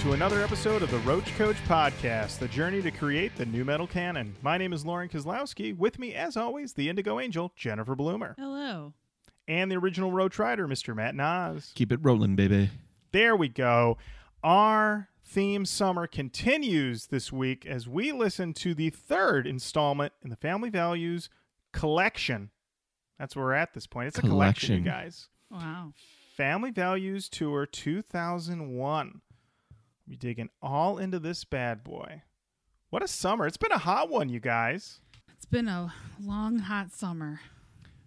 welcome to another episode of the Roach Koach Podcast, the journey to create the nu metal canon. My name is Lauren Kozlowski. With me, as always, the Indigo Angel, Jennifer Bloomer, Hello. and the original Roach Rider, Mr. Matt Nas. Keep it rolling, baby. There we go. Our theme summer continues this week as we listen to the third installment in the Family Values collection. That's where we're at this point. It's a collection, you Collection. guys. Wow. Family Values Tour 2001. We digging all into this bad boy. What a summer. It's been a hot one, you guys. It's been a long, hot summer.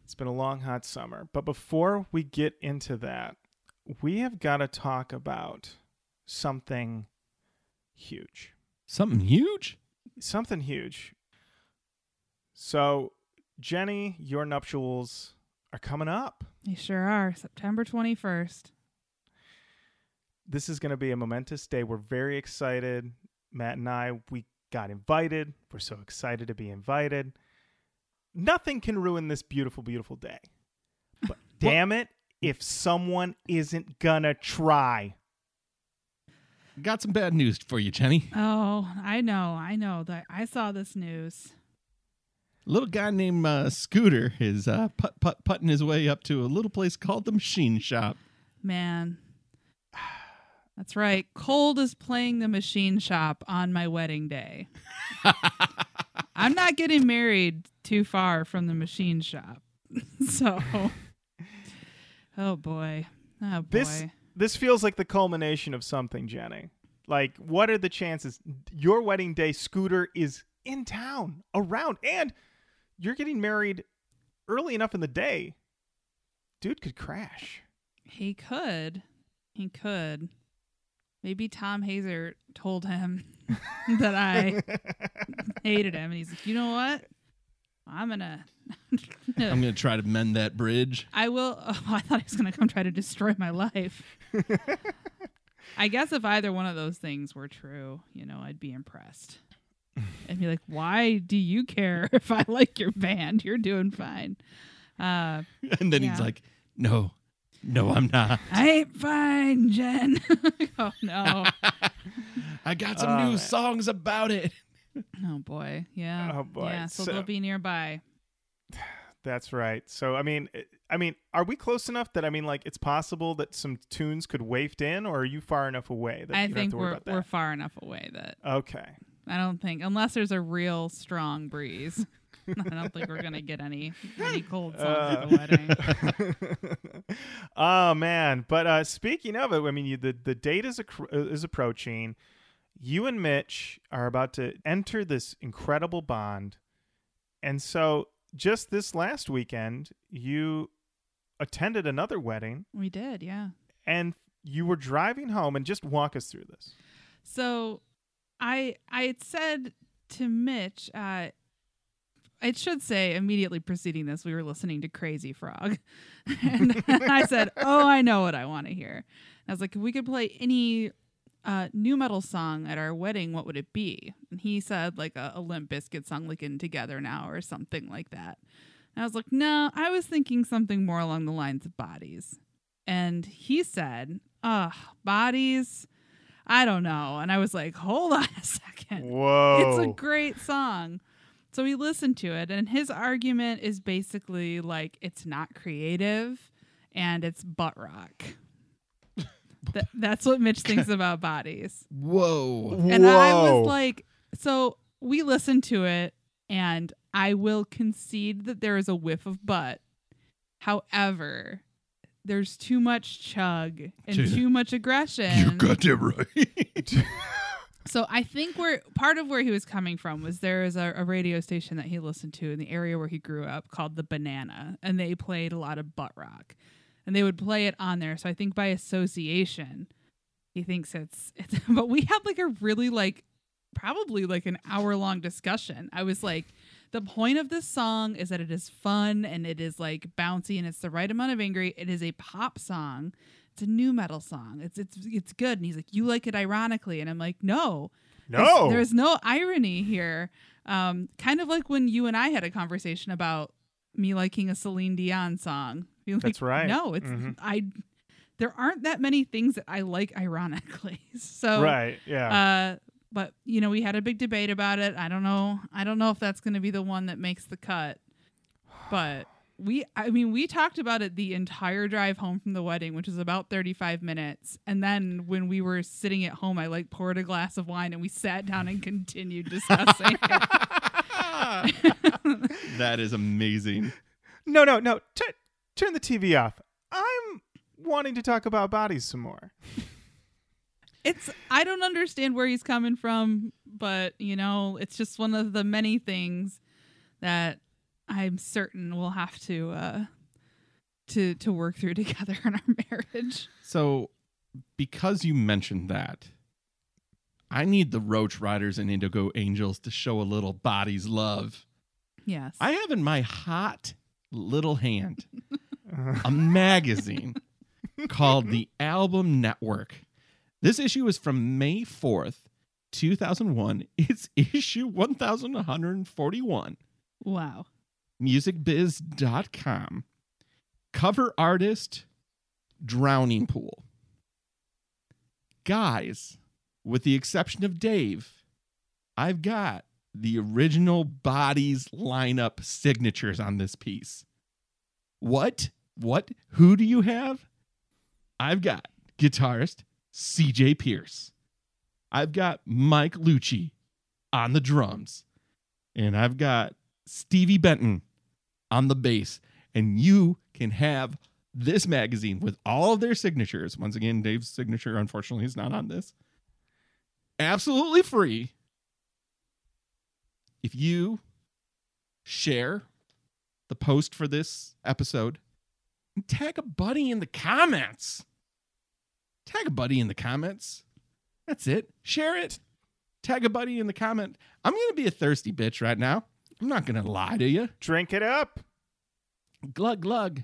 It's been a long, hot summer. But before we get into that, we have got to talk about something huge. Something huge? Something huge. So, Jenny, your nuptials are coming up. They sure are. September 21st. This is going to be a momentous day. We're very excited. Matt and I, we got invited. We're so excited to be invited. Nothing can ruin this beautiful, beautiful day. But damn it, if someone isn't gonna try. Got some bad news for you, Jenny. Oh, I know. I know that I saw this news. A little guy named uh, Scooter is uh, put, put, putting his way up to a little place called the Machine Shop. Man. That's right. Cold is playing the machine shop on my wedding day. I'm not getting married too far from the machine shop. so, oh boy. Oh boy. This this feels like the culmination of something, Jenny. Like, what are the chances your wedding day scooter is in town, around, and you're getting married early enough in the day? Dude could crash. He could. He could. Maybe Tom Hazer told him that I hated him, and he's like, you know what? I'm gonna. I'm going to try to mend that bridge. I will. Oh, I thought he was gonna come try to destroy my life. I guess if either one of those things were true, you know, I'd be impressed. I'd be like, why do you care if I like your band? You're doing fine. Uh, And then Yeah. he's like, no, no, I'm not. I ain't fine, Jen. oh no. I got some Oh, new man. songs about it. Oh boy, yeah. Oh, boy. Yeah, so, So- they'll be nearby. That's right. So, I mean, I mean, are we close enough that I mean, like, it's possible that some tunes could waft in, or are you far enough away that I you don't have think to worry we're about that? we're far enough away that Okay. I don't think unless there's a real strong breeze. I don't think we're gonna get any any cold songs at the wedding. oh man! But uh, speaking of it, I mean, you, the the date is accr- uh, is approaching. You and Mitch are about to enter this incredible bond, and so just this last weekend, you attended another wedding, We did, yeah. and you were driving home. And just walk us through this. So I I had said to Mitch, uh it should say immediately preceding this, we were listening to Crazy Frog. and I said, Oh, I know what I want to hear. I was like, if we could play any uh, nu metal song at our wedding, what would it be? And he said, like a, a Limp Bizkit song, like in Together Now or something like that. And I was like, no, I was thinking something more along the lines of Bodies. And he said, ugh, Bodies. I don't know. And I was like, hold on a second. Whoa! It's a great song. So we listened to it, and his argument is basically like it's not creative and it's butt rock. Th- that's what Mitch thinks about bodies. Whoa. And I was like, so we listened to it, and I will concede that there is a whiff of butt. However, there's too much chug and Dude. too much aggression. You got goddamn right. So I think where part of where he was coming from was there is a, a radio station that he listened to in the area where he grew up called the Banana, and they played a lot of butt rock, and they would play it on there. So I think by association, he thinks it's it's. But we had like a really like probably like an hour long discussion. I was like, the point of this song is that it is fun and it is like bouncy and it's the right amount of angry. It is a pop song. It's a nu metal song. It's it's it's good. And he's like, you like it ironically, and I'm like, no, no. there's, no irony here. Um, kind of like when you and I had a conversation about me liking a Celine Dion song. You're That's right. No, it's Mhm. I. there aren't that many things that I like ironically. So right. Yeah. uh but you know, we had a big debate about it. I don't know. I don't know if that's going to be the one that makes the cut. But we I mean, we talked about it the entire drive home from the wedding, which is about 35 minutes. And then when we were sitting at home, I like poured a glass of wine and we sat down and continued discussing that is amazing. no, no, no. T- turn the TV off. I'm wanting to talk about bodies some more. It's I don't understand where he's coming from, but you know, it's just one of the many things that I'm certain we'll have to uh to to work through together in our marriage. So, because you mentioned that, I need the Roach Riders and Indigo Angels to show a little body's love. Yes. I have in my hot little hand a magazine called The Album Network. This issue is from May 4th, 2001. It's issue 1141. wow. musicbiz.com. Cover artist Drowning Pool. Guys, with the exception of Dave, I've got the original bodies lineup signatures on this piece. What? What? Who do you have? I've got guitarist CJ Pierce. I've got Mike Lucci on the drums. And I've got Stevie Benton on the bass, And you can have this magazine with all of their signatures. Once again, Dave's signature, unfortunately, is not on this. Absolutely free. If you share the post for this episode and tag a buddy in the comments. Tag a buddy in the comments. That's it. Share it. Tag a buddy in the comment. I'm going to be a thirsty bitch right now. I'm not going to lie to you. Drink it up. Glug glug.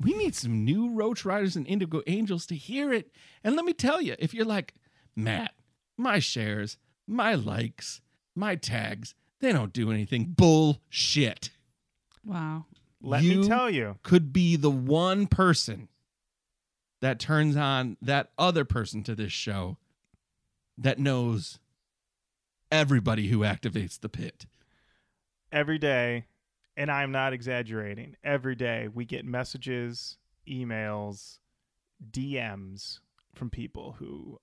We need some new Roach Riders and Indigo Angels to hear it. And let me tell you, if you're like, Matt, my shares, my likes, my tags, they don't do anything. Bullshit. Wow. Let You- me tell you. Could be the one person that turns on that other person to this show that knows everybody who activates the pit. Every day, and I'm not exaggerating, every day we get messages, emails, DMs from people who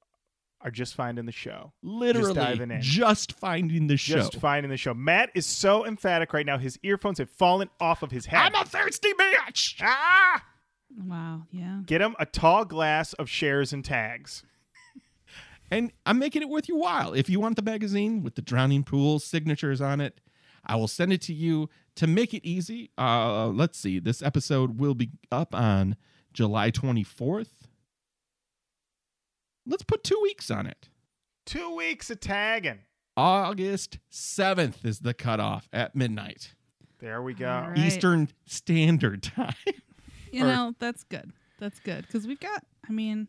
are just finding the show. Literally diving in. just finding the show. Just finding the show. Matt is so emphatic right now. His earphones have fallen off of his head. I'm a thirsty bitch. ah! Wow. Yeah. Get him a tall glass of shares and tags. And I'm making it worth your while. If you want the magazine with the drowning pool signatures on it, I will send it to you to make it easy. Uh, let's see. This episode will be up on July 24th. Let's put two weeks on it. Two weeks of tagging. August 7th is the cutoff at midnight, There we go. All right. Eastern Standard Time. You Or- know, that's good. That's good cuz we've got I mean,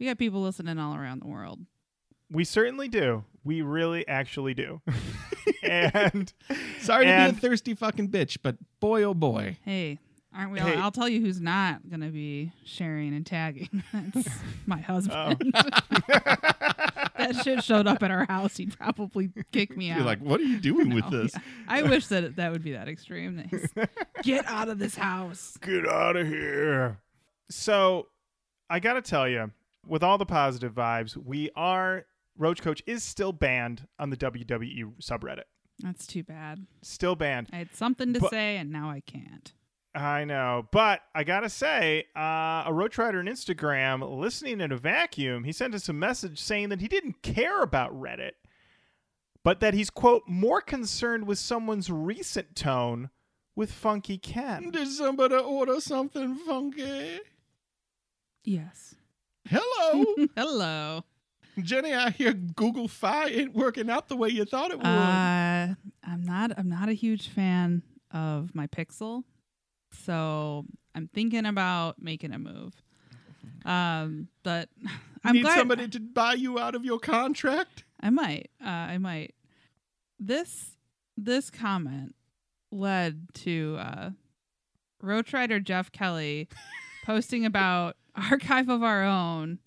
we got people listening all around the world. We certainly do. We really actually do. and Sorry to be a thirsty fucking bitch, but boy, oh boy. Hey, aren't we all? Hey. I'll tell you who's not going to be sharing and tagging. That's my Oh. husband. that shit showed up at our house. He'd probably kick me out. You're like, what are you doing with this? yeah. I wish that it, that would be that extreme. Nice. Get out of this house. Get out of here. So, I got to tell you, with all the positive vibes, we are Roach Koach is still banned on the WWE subreddit. That's too bad. Still banned. I had something to But- say and now I can't. I know, but I gotta say, uh, a Roach Rider on Instagram, listening in a vacuum, he sent us a message saying that he didn't care about Reddit, but that he's quote more concerned with someone's recent tone with Funky Ken. Did somebody order something funky? Yes. Hello. Hello. Jenny, I hear Google Fi ain't working out the way you thought it would. Uh, I'm not. I'm not a huge fan of my Pixel, so I'm thinking about making a move. Um, but I'm Need glad somebody to buy you out of your contract? I might. Uh, I might. This this comment led to uh, Roach Rider Jeff Kelly posting about Archive of Our Own,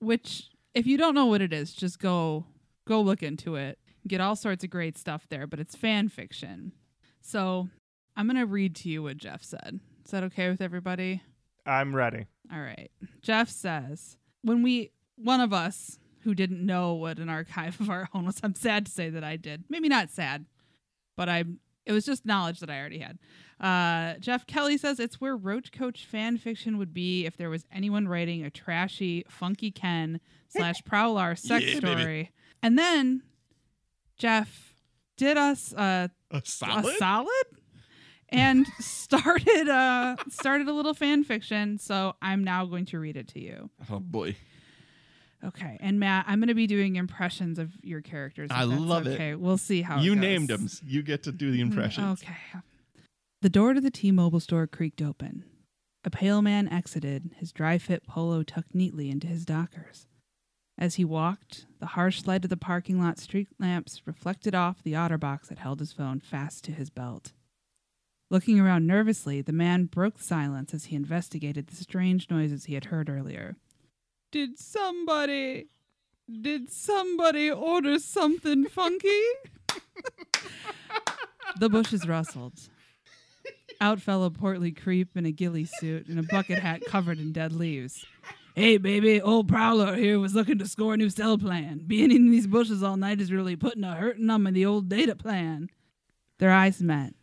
which if you don't know what it is, just go go look into it. Get all sorts of great stuff there, but it's fan fiction. So I'm gonna read to you what Jeff said. Is that okay with everybody? I'm ready. All right. Jeff says, when we, one of us who didn't know what an archive of our own was, I'm sad to say that I did. Maybe not sad, but I, it was just knowledge that I already had. Uh, Jeff Kelly says it's where Roach Koach fan fiction would be if there was anyone writing a trashy, funky Ken slash Prowler sex Yeah, baby. story. And then Jeff did us uh, A solid? a solid and started uh started a little fan fiction so i'm now going to read it to you oh boy. Okay and matt i'm going to be doing impressions of your characters I love it. okay we'll see how it You named them. You get to do the Mm, impressions. okay the door to the t-mobile store creaked open a pale man exited his dry-fit polo tucked neatly into his dockers as he walked the harsh light of the parking lot street lamps reflected off the otterbox that held his phone fast to his belt Looking around nervously, the man broke silence as he investigated the strange noises he had heard earlier. Did somebody. Did somebody order something funky? the bushes rustled. Out fell a portly creep in a ghillie suit and a bucket hat covered in dead leaves. Hey, baby, old Prowler here was looking to score a new cell plan. Being in these bushes all night is really putting a hurting on me the old data plan. Their eyes met.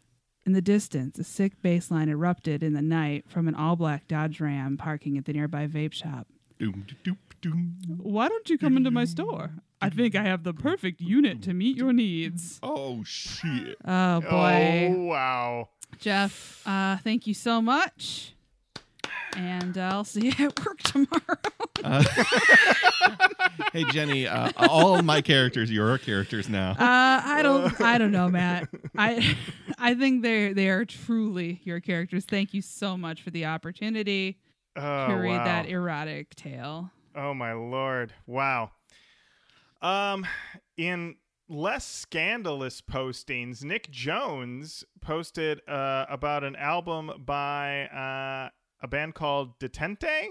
In the distance, a sick bass line erupted in the night from an all black Dodge Ram parking at the nearby vape shop. Doom, doom, doom. Why don't you come into my store? I think I have the perfect unit to meet your needs. Oh shit. Oh, boy. Oh wow. Jeff, uh, thank you so much. And uh, I'll see you at work tomorrow. Uh, hey Jenny, uh, all my characters, your characters now. Uh, I don't. I don't know, Matt. I, I think they they are truly your characters. Thank you so much for the opportunity Oh, to read wow. that erotic tale. Oh my lord! Wow. Um, in less scandalous postings, Nick Jones posted uh, about an album by uh, a band called Detente.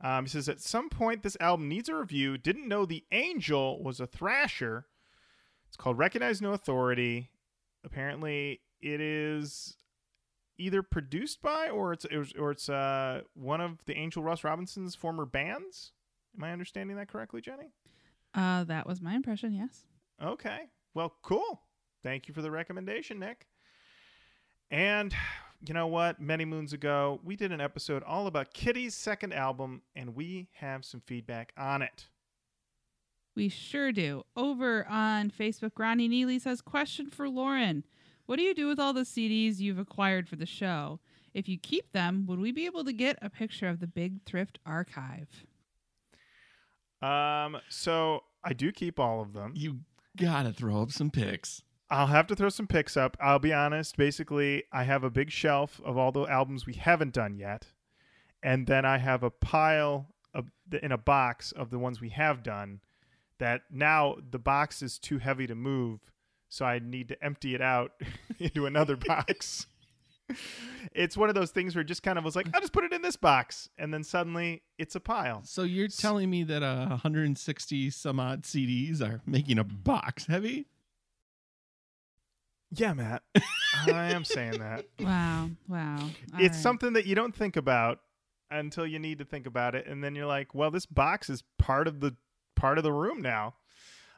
Um, he says at some point this album needs a review. Didn't know the Angel was a thrasher. It's called Recognize No Authority. Apparently, it is either produced by or it's it was- or it's uh, one of the Angel Ross Robinson's former bands. Am I understanding that correctly, Jenny? Uh, that was my impression. Yes. Okay. Well, cool. Thank you for the recommendation, Nick. And you know what? Many moons ago, we did an episode all about Kittie's second album, and we have some feedback on it. We sure do. Over on Facebook, Ronnie Neely says, Question for Lauren. What do you do with all the CDs you've acquired for the show? If you keep them, would we be able to get a picture of the Big Thrift Archive? Um, so I do keep all of them. You gotta throw up some pics. I'll have to throw some pics up. I'll be honest. Basically, I have a big shelf of all the albums we haven't done yet, and then I have a pile of in a box of the ones we have done. That now the box is too heavy to move, so I need to empty it out into another box. it's one of those things where it just kind of was like, I'll just put it in this box, and then suddenly it's a pile. So you're telling me that uh, 160 some odd CDs are making a box heavy? Yeah, Matt, I am saying that. Wow. Wow. All it's right. something that you don't think about until you need to think about it and then you're like well this box is part of the part of the room now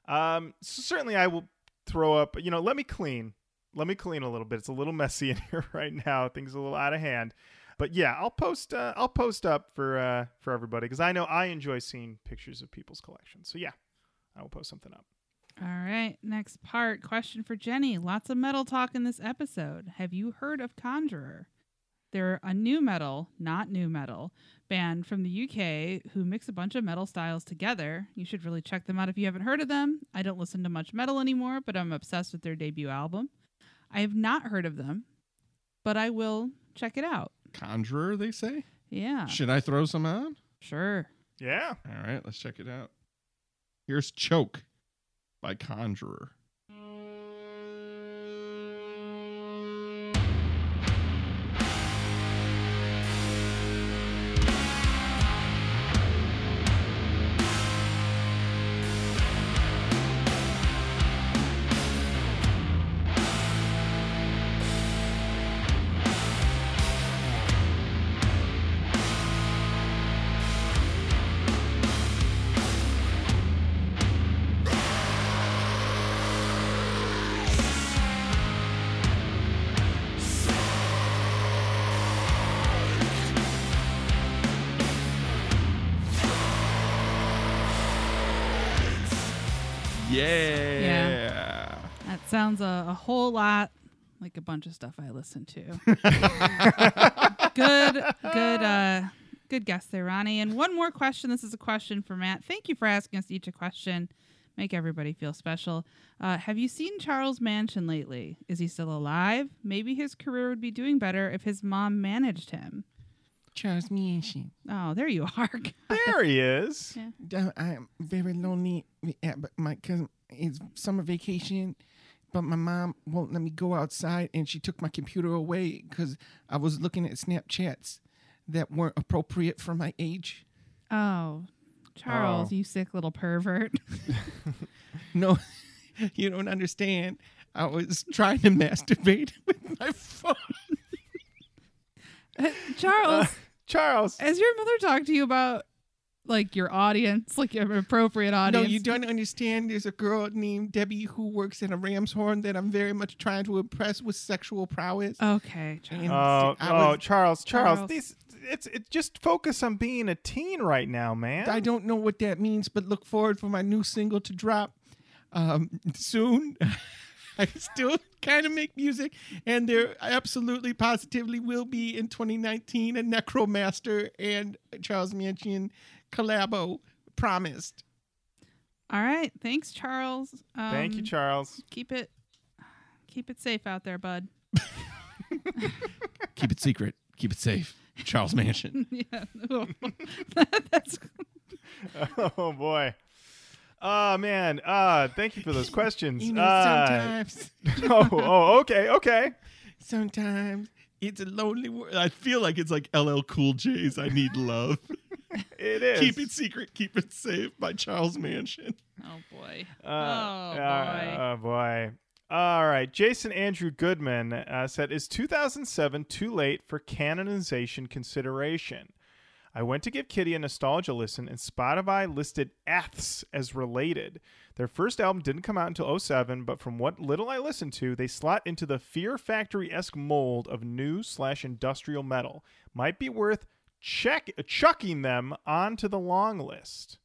um so certainly i will throw up you know let me clean let me clean a little bit it's a little messy in here right now things a little out of hand but yeah i'll post uh, i'll post up for uh for everybody because i know i enjoy seeing pictures of people's collections so yeah i will post something up All right. Next part. Question for Jenny. Lots of metal talk in this episode. Have you heard of Conjurer? They're a new metal, not new metal, band from the UK who mix a bunch of metal styles together. You should really check them out if you haven't heard of them. I don't listen to much metal anymore, but I'm obsessed with their debut album. I have not heard of them, but I will check it out. Conjurer, they say? Yeah. Should I throw some on? Sure. yeah All right, let's check it out. Here's Choke by Conjurer. Sounds a, a whole lot like a bunch of stuff I listen to. good, good, uh, good guess there, Ronnie. And one more question. This is a question for Matt. Thank you for asking us each a question. Make everybody feel special. Uh, have you seen Charles Mansion lately? Is he still alive? Maybe his career would be doing better if his mom managed him. Charles Manson. Oh, there you are. There he is. Yeah. I'm very lonely. But my cousin it's summer vacation, but my mom won't let me go outside, and she took my computer away because I was looking at Snapchats that weren't appropriate for my age. Oh, Charles, Oh. you sick little pervert. No, you don't understand. I was trying to masturbate with my phone. Uh, Charles, uh, Charles. has your mother talked to you about like your audience, like your appropriate audience. No, audience? you don't understand. There's a girl named Debbie who works at a Ram's Horn that I'm very much trying to impress with sexual prowess. Okay, Charles. Oh, oh, was- Charles, Charles, Charles. These, it's it's just focus on being a teen right now, man. I don't know what that means, but look forward for my new single to drop um, soon. I still kind of make music, and there absolutely, positively will be in 2019 a Necromaster and Charles Mansion collabo promised. All right, thanks, Charles. Um, Thank you, Charles. Keep it, keep it safe out there, bud. Keep it secret. Keep it safe. Charles Mansion. yeah, that's Oh boy. Oh man. Uh thank you for those questions. You know, Uh, sometimes, oh, oh, okay, okay. sometimes it's a lonely world. I feel like it's like LL Cool J's I Need Love. It is. Keep it secret. Keep it safe by Charles Mansion. oh boy. Uh, oh boy. uh, oh boy. All right. Jason Andrew Goodman uh, said, "Is 2007 too late for canonization consideration?" I went to give Kittie a nostalgia listen, and Spotify listed Eths as related. Their first album didn't come out until 07, but from what little I listened to, they slot into the Fear Factory esque mold of new slash industrial metal. Might be worth check chucking them onto the long list.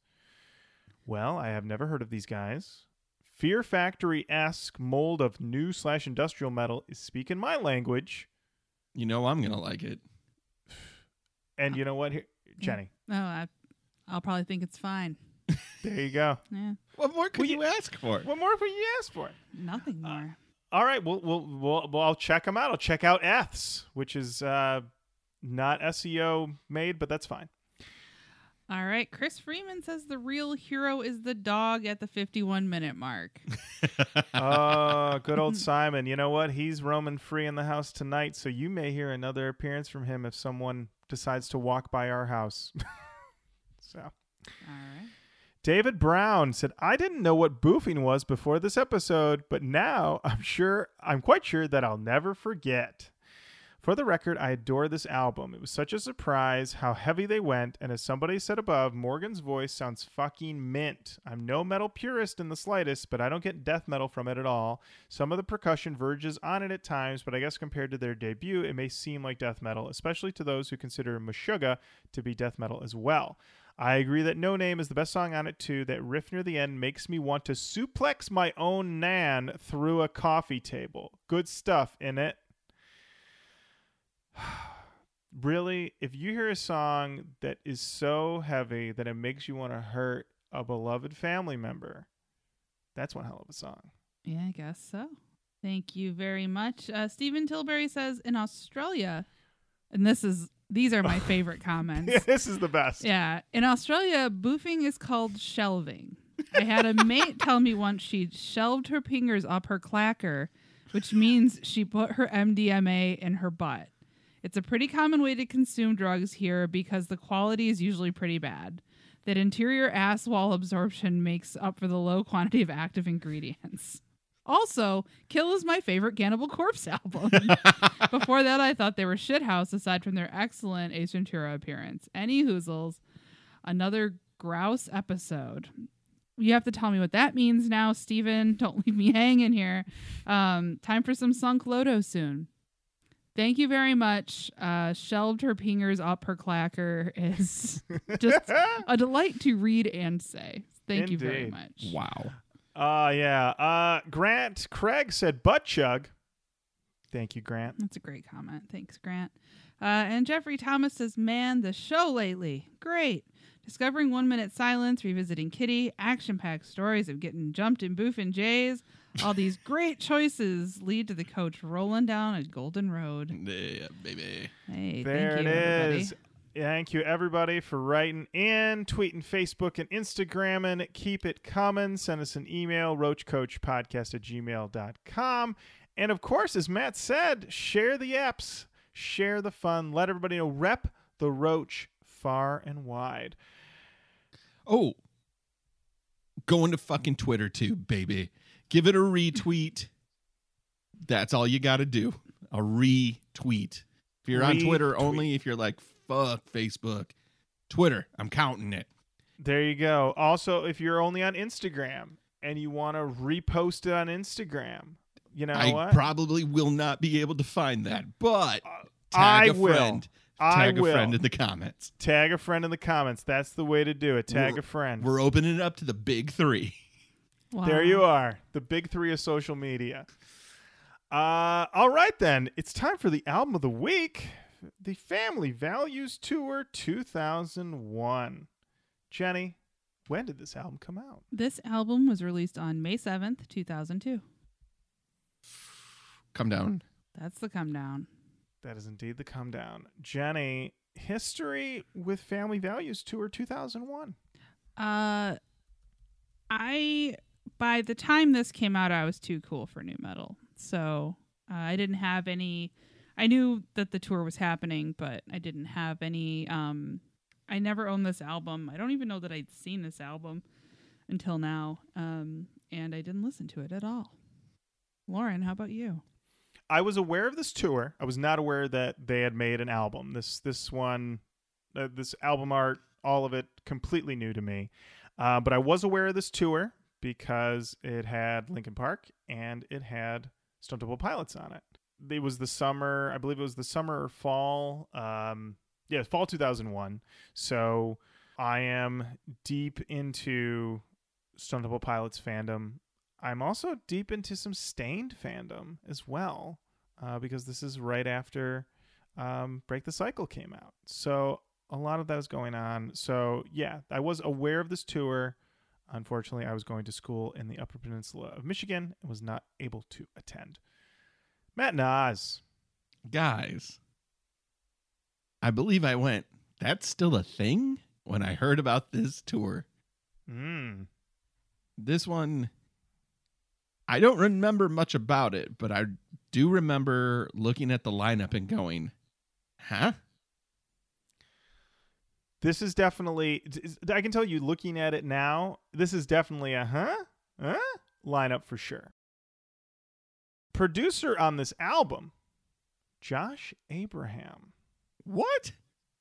Well, I have never heard of these guys. Fear Factory esque mold of new slash industrial metal is speaking my language. You know I'm gonna like it. And you know what? Here, Jenny, No, I, I'll probably think it's fine. there you go. Yeah, What more could Well, you ask for? What more could you ask for? nothing more. All right, well, we'll, we'll, well I'll check them out. I'll check out Eths, which is uh, not SEO made, but that's fine. All right, Chris Freeman says the real hero is the dog at the 51 minute mark. Oh, good old Simon. You know what? He's roaming free in the house tonight, so you may hear another appearance from him if someone decides to walk by our house. so. All right. David Brown said, I didn't know what boofing was before this episode, but now I'm sure, I'm quite sure that I'll never forget. For the record, I adore this album. It was such a surprise how heavy they went, and as somebody said above, Morgan's voice sounds fucking mint. I'm no metal purist in the slightest, but I don't get death metal from it at all. Some of the percussion verges on it at times, but I guess compared to their debut, it may seem like death metal, especially to those who consider Meshuggah to be death metal as well. I agree that No Name is the best song on it too. That riff near the end makes me want to suplex my own nan through a coffee table. Good stuff in it. really, if you hear a song that is so heavy that it makes you want to hurt a beloved family member, that's one hell of a song. Yeah, I guess so. Thank you very much. Uh, Stephen Tilbury says in Australia, and this is these are my favorite comments. Yeah, this is the best. Yeah. In Australia, boofing is called shelving. I had a mate tell me once she shelved her fingers up her clacker, which means she put her MDMA in her butt. It's a pretty common way to consume drugs here because the quality is usually pretty bad. That interior ass wall absorption makes up for the low quantity of active ingredients. Also, Kill is my favorite Cannibal Corpse album. Before that, I thought they were shithouse aside from their excellent Ace Ventura appearance. Any hoozles, another grouse episode. You have to tell me what that means now, Steven. Don't leave me hanging here. Um, time for some Sunk Loto soon. Thank you very much. Uh, shelved her pingers up her clacker is just a delight to read and say. Thank you very much. Wow. Uh yeah. Uh Grant Craig said butt chug. Thank you, Grant. That's a great comment. Thanks, Grant. Uh, and Jeffrey Thomas says, Man, the show lately. Great. Discovering One Minute Silence, revisiting Kittie, action packed stories of getting jumped in Boof and Jays. All these great choices lead to the coach rolling down a golden road. Yeah, baby. Hey, there thank you, it everybody. Thank you, everybody, for writing in, tweeting, Facebook, and Instagramming. Keep it coming. Send us an email, roachkoachpodcast at gmail.com. And of course, as Matt said, share the apps, share the fun, let everybody know, rep the Roach far and wide. Oh, going to fucking Twitter too, baby. Give it a retweet. That's all you got to do. A retweet. If you're on Twitter Retweet. only, if you're like, fuck Facebook, Twitter, I'm counting it. There you go. Also, if you're only on Instagram and you want to repost it on Instagram, you know I what? probably will not be able to find that, but uh, I tag a will. friend. I Tag a will. friend in the comments. Tag a friend in the comments. That's the way to do it. Tag We're- a friend. We're opening it up to the big three. There you are, the big three of social media. Uh, all right, then. It's time for the album of the week the Family Values Tour 2001. Jenny, when did this album come out? This album was released on May 7th, 2002. Come down. That's the come down. That is indeed the come down. Jenny, history with Family Values Tour 2001. Uh, I by the time this came out, I was too cool for nu metal, so uh, I didn't have any. I knew that the tour was happening, but I didn't have any. Um, I never owned this album. I don't even know that I'd seen this album until now, um, and I didn't listen to it at all. Lauren, how about you? I was aware of this tour. I was not aware that they had made an album. This this one, uh, this album art, all of it, completely new to me. Uh, but I was aware of this tour because it had Linkin Park and it had Stone Temple Pilots on it. It was the summer, I believe it was the summer or fall. Um, yeah, fall 2001. So I am deep into Stone Temple Pilots fandom. I'm also deep into some Staind fandom as well, uh, because this is right after um, Break the Cycle came out. So a lot of that is going on. So yeah, I was aware of this tour. Unfortunately, I was going to school in the Upper Peninsula of Michigan and was not able to attend. Matt Nas. Guys, I believe I went, that's still a thing when I heard about this tour. Mm. This one, I don't remember much about it, but I do remember looking at the lineup and going, huh? This is definitely. I can tell you, looking at it now, this is definitely a huh, huh lineup for sure. Producer on this album, Josh Abraham. What?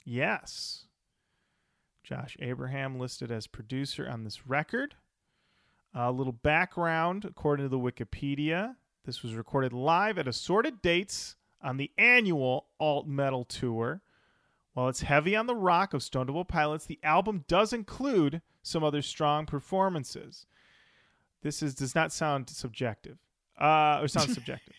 Yes. Josh Abraham listed as producer on this record. A little background according to the Wikipedia. This was recorded live at assorted dates on the annual Alt Metal Tour. While it's heavy on the rock of Stone Temple Pilots, the album does include some other strong performances. This is does not sound subjective. Uh, or sound subjective.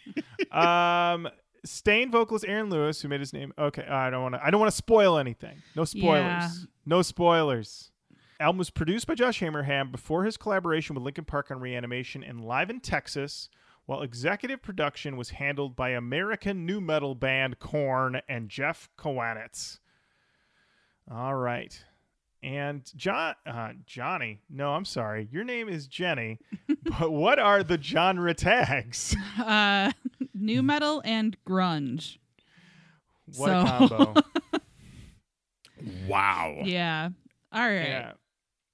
Um, Staind vocalist Aaron Lewis, who made his name. Okay, I don't want to. I don't want to spoil anything. No spoilers. Yeah. No spoilers. Album was produced by Josh Hamerham before his collaboration with Linkin Park on Reanimation and Live in Texas, while executive production was handled by American nu metal band Korn and Jeff Kwatinetz. All right. And John, uh, Johnny, no, I'm sorry. Your name is Jenny, but what are the genre tags? Uh, new metal and grunge. What So- a combo. Wow. Yeah. All right. yeah,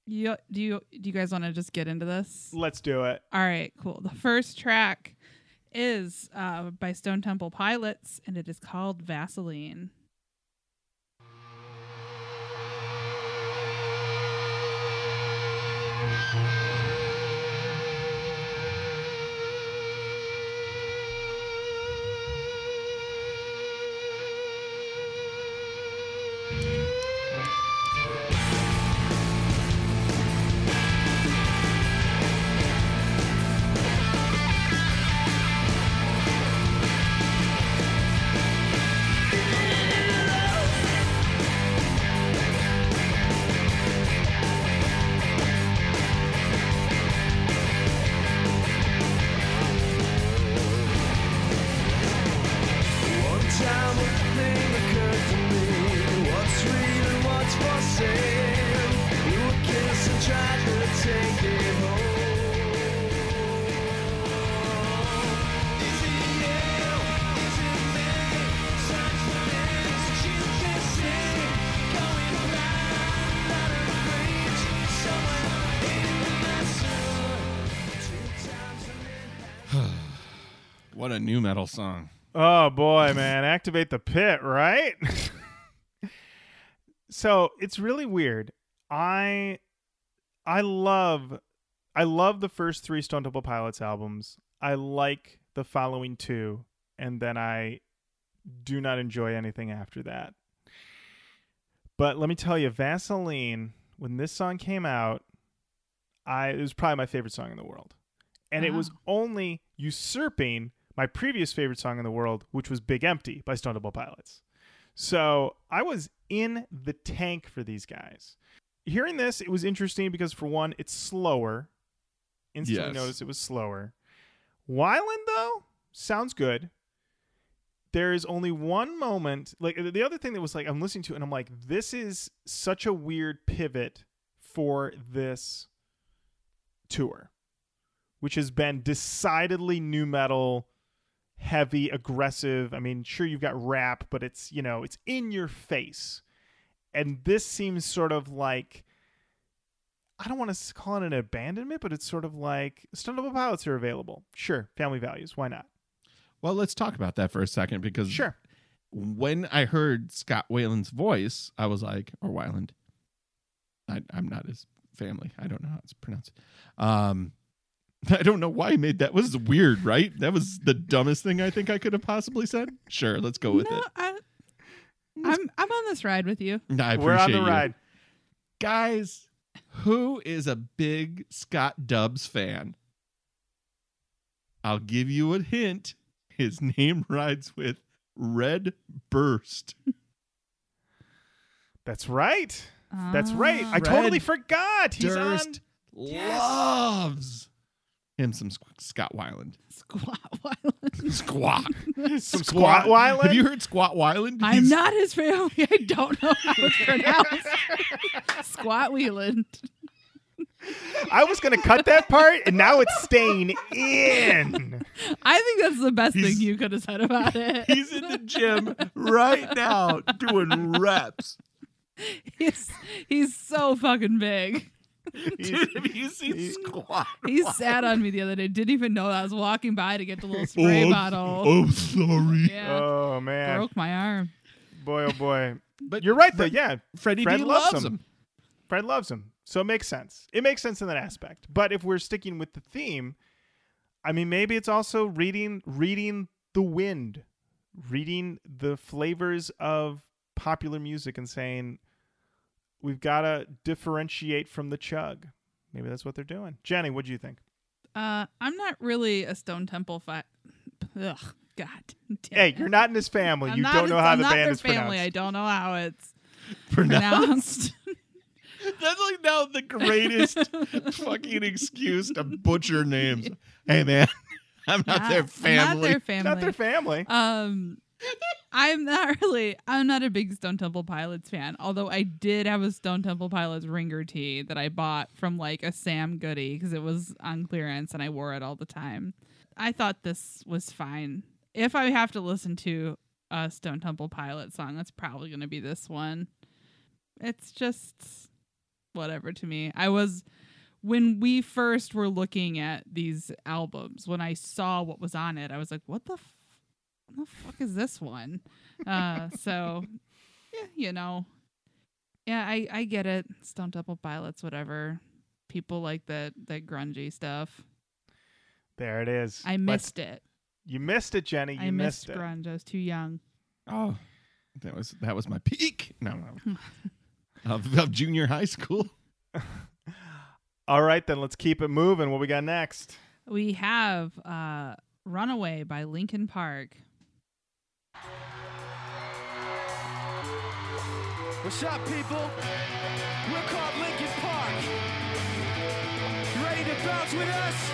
You do you do you guys want to just get into this? let's do it. All right, cool. The first track is uh, by Stone Temple Pilots, and it is called Vaseline. Vaseline about a nu metal song? Oh boy, man, activate the pit, right? so it's really weird. I I love I love the first three Stone Temple Pilots albums. I like the following two, and then I do not enjoy anything after that. But let me tell you, Vaseline, when this song came out, I it was probably my favorite song in the world. And it uh-huh. was only usurping my previous favorite song in the world, which was Big Empty by Stone Temple Pilots. So I was in the tank for these guys. Hearing this, it was interesting because for one, it's slower. Instantly Yes. noticed it was slower. Weiland though sounds good. There is only one moment. Like the other thing that was like I'm listening to, it and I'm like, this is such a weird pivot for this tour, which has been decidedly nu metal, heavy, aggressive. I mean, sure you've got rap, but it's you know it's in your face, and this seems sort of like I don't want to call it an abandonment, but it's sort of like Stone Temple Pilots are available. Sure, family values. Why not? Well, let's talk about that for a second because Sure. when I heard Scott Wayland's voice, I was like, or Weiland. I, I'm not his family. I don't know how it's pronounced. Um, I don't know why I made that. Was weird, right? That was the dumbest thing I think I could have possibly said. Sure, let's go with no, it. I, I'm I'm on this ride with you. I We're on the appreciate you. ride. guys. Who is a big Scott Dubs fan? I'll give you a hint. His name rides with Red Burst. That's right. That's right. I Ah. totally forgot. He's on. Durst loves him some Sc- Scott Weiland. Squat Weiland. Squat. Some Squat Weiland? Have you heard Squat Weiland? I'm He's- not his family. I don't know how it's pronounced. Squat Wheeland. I was going to cut that part, and now it's staying in. I think that's the best He's- thing you could have said about it. He's in the gym right now doing reps. he's he's so fucking big. Dude, have you seen Squat? He sat on me the other day. Didn't even know I was walking by to get the little spray Oh, bottle. I'm sorry. Yeah, Oh man, broke my arm. boy, oh boy. But You're right though. Yeah, Freddie Fred D loves loves him. him. Fred loves him, so it makes sense. It makes sense in that aspect. But if we're sticking with the theme, I mean, maybe it's also reading reading the wind, reading the flavors of popular music, and saying we've got to differentiate from the chug. Maybe that's what they're doing. Jenny, what do you think? Uh, I'm not really a Stone Temple fan. Ugh, God. damn Hey, you're not in his family. I'm you don't his- know how I'm the not band their is family. I don't know how it's Pronounced. pronounced. That's like now the greatest fucking excuse to butcher names. Hey man, I'm not, their I'm family. Not their family. Not their family. Um, I'm not really. I'm not a big Stone Temple Pilots fan. Although I did have a Stone Temple Pilots ringer tee that I bought from like a Sam Goody because it was on clearance and I wore it all the time. I thought this was fine. If I have to listen to a Stone Temple Pilot song, that's probably going to be this one. It's just whatever to me. I was when we first were looking at these albums, when I saw what was on it, I was like, "What the, f- what the fuck is this one?" Uh, so, yeah, you know, yeah, I I get it. Stone Temple Pilots, whatever. People like that that grungy stuff. There it is. I Let's- missed it. You missed it, Jenny. You I missed, missed it. grunge. I was too young. Oh, that was that was my peak. No, no. of, of junior high school. All right, then let's keep it moving. What we got next? We have uh, "Runaway" by Linkin Park. What's up, people? We're called Linkin Park. You ready to bounce with us?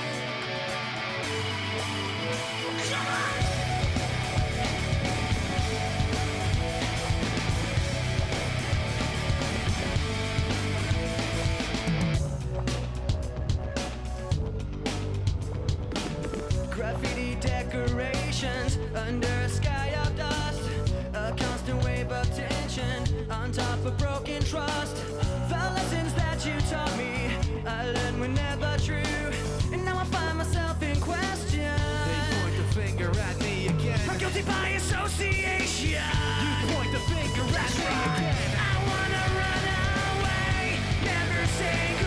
Come Graffiti decorations under on top of broken trust. The lessons that you taught me, I learned were never true. And now I find myself in question. They point the finger at me again I'm guilty by association. You point the finger at me again. I wanna run away, never say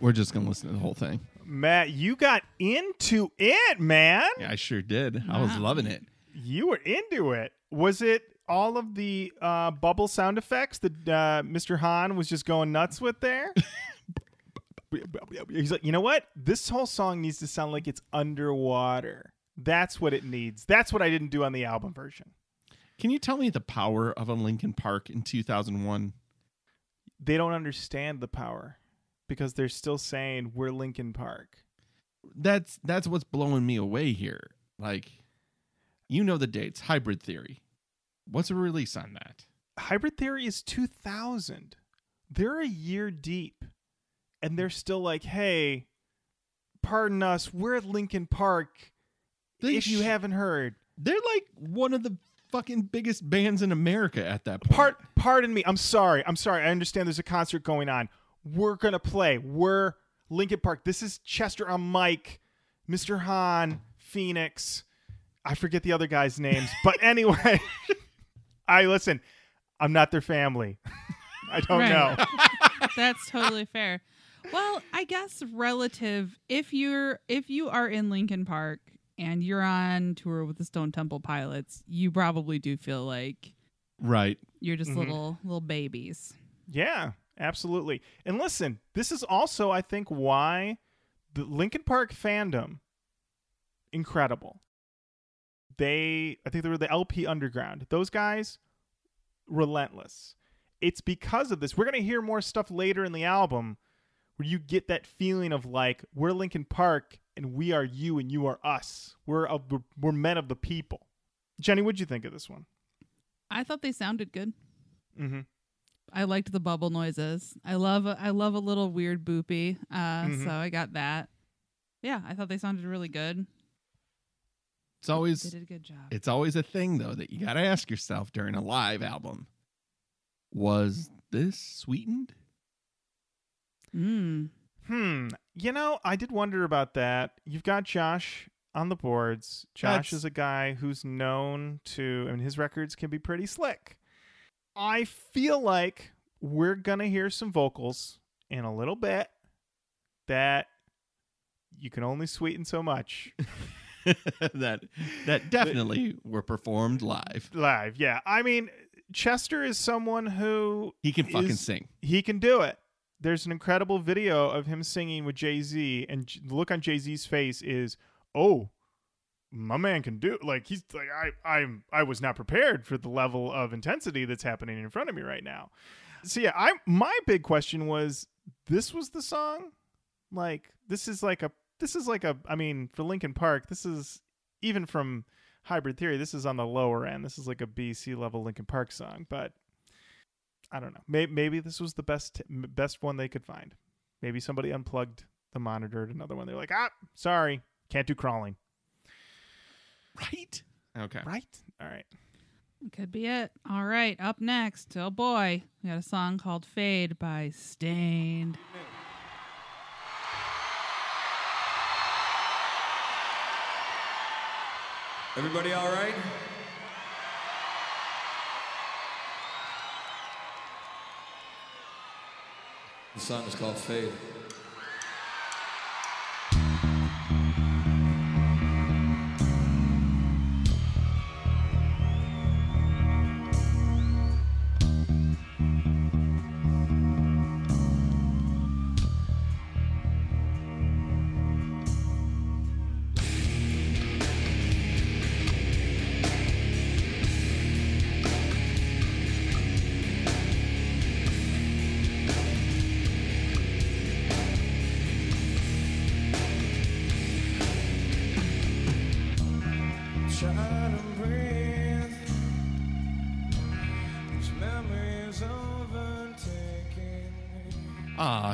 We're just gonna listen to the whole thing. Matt, you got into it, man. Yeah, I sure did. I was Wow. loving it. You were into it. Was it all of the uh, bubble sound effects that uh, Mr. Hahn was just going nuts with there? He's like, you know what? This whole song needs to sound like it's underwater. That's what it needs. That's what I didn't do on the album version. Can you tell me the power of a Linkin Park in 2001? They don't understand the power because they're still saying we're Linkin Park. That's that's what's blowing me away here. Like, you know the dates. Hybrid Theory. What's a release on that? Hybrid Theory is 2000. They're a year deep. And they're still like, hey, pardon us, we're at Linkin Park. They if you haven't heard. They're like one of the fucking biggest bands in America at that point. Part, pardon me. I'm sorry. I'm sorry. I understand there's a concert going on. We're going to play. We're Linkin Park. This is Chester on mic, Mr. Hahn, Phoenix. I forget the other guys' names. But anyway, I listen, I'm not their family. I don't Right. know. That's totally fair. Well, I guess relative if you're if you are in Linkin Park and you're on tour with the Stone Temple Pilots, you probably do feel like right. you're just Mhm. little little babies. Yeah, absolutely. And listen, this is also, I think, why the Linkin Park fandom incredible. They, I think they were the LP Underground. Those guys, relentless. It's because of this. We're gonna hear more stuff later in the album where you get that feeling of like we're Linkin Park and we are you and you are us. We're a, we're, we're men of the people. Jenny, what'd you think of this one? I thought they sounded good. Mm-hmm. I liked the bubble noises. I love a, I love a little weird boopy. Uh, Mhm. so I got that. Yeah, I thought they sounded really good. It's They always did a good job. it's always a thing though that you got to ask yourself during a live album. Was this sweetened? Mm. Hmm. You know, I did wonder about that. You've got Josh on the boards. Josh That's- is a guy who's known to, I mean, his records can be pretty slick. I feel like we're going to hear some vocals in a little bit that you can only sweeten so much that that definitely were performed live. live. Yeah. I mean, Chester is someone who He can fucking is- sing. he can do it. There's an incredible video of him singing with Jay Z, and the look on Jay Z's face is, "Oh, my man can do." Like he's like, "I, I'm, I was not prepared for the level of intensity that's happening in front of me right now." So yeah, I my big question was, this was the song, like this is like a, this is like a, I mean, for Linkin Park, this is even from Hybrid Theory, this is on the lower end. This is like a B C level Linkin Park song, but I don't know. Maybe, maybe this was the best best one they could find. Maybe somebody unplugged the monitor at another one. They're like, ah, sorry, can't do crawling. Right? Okay. Right? All right. Could be it. All right, up next. Oh boy, we got a song called "Fade" by Staind. Everybody all right? The song is called Fade.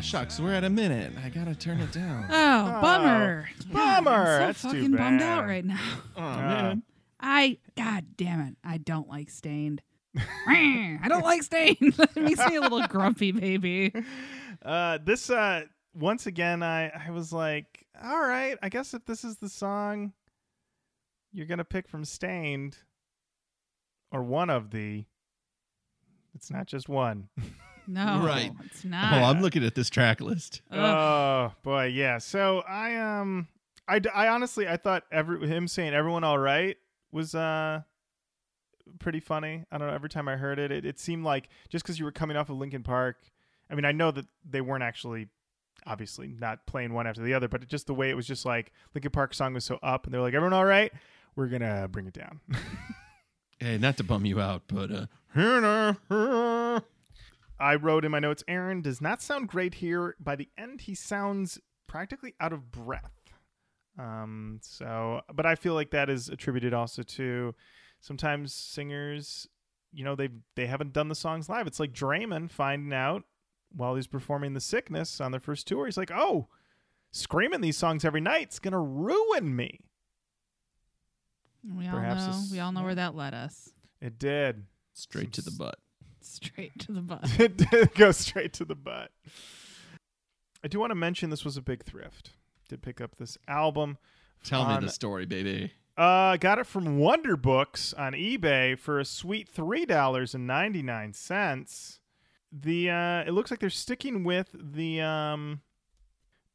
Shucks, we're at a minute. I gotta turn it down. Oh, bummer. bummer. I'm That's so too fucking bummed out right now. Oh, man. I God damn it. I don't like Staind. I don't like Staind. it makes me a little grumpy, baby. Uh, this uh, once again, I I was like, all right, I guess if this is the song you're gonna pick from Staind, or one of the, it's not just one. No, Right. it's Oh. I'm looking at this track list. Ugh. Oh boy, yeah. So I um, I, I honestly I thought every him saying everyone all right was uh pretty funny. I don't know. Every time I heard it, it, it seemed like just because you were coming off of Linkin Park. I mean, I know that they weren't actually obviously not playing one after the other, but it, just the way it was just like Linkin Park song was so up, and they're like everyone all right. We're gonna bring it down. Hey, not to bum you out, but uh, I wrote in my notes, Aaron does not sound great here. By the end, he sounds practically out of breath. Um, so, but I feel like that is attributed also to sometimes singers, you know, they they haven't done the songs live. It's like Draiman finding out while he's performing The Sickness on their first tour. He's like, oh, screaming these songs every night's gonna ruin me. we all perhaps know. We all know where that led us. It did. straight to the butt. Straight to the butt. it did go straight to the butt. I do want to mention this was a big thrift. Did pick up this album. Tell on- me the story, baby. Uh, got it from Wonder Books on eBay for a sweet three dollars and ninety nine cents. The uh, it looks like they're sticking with the um,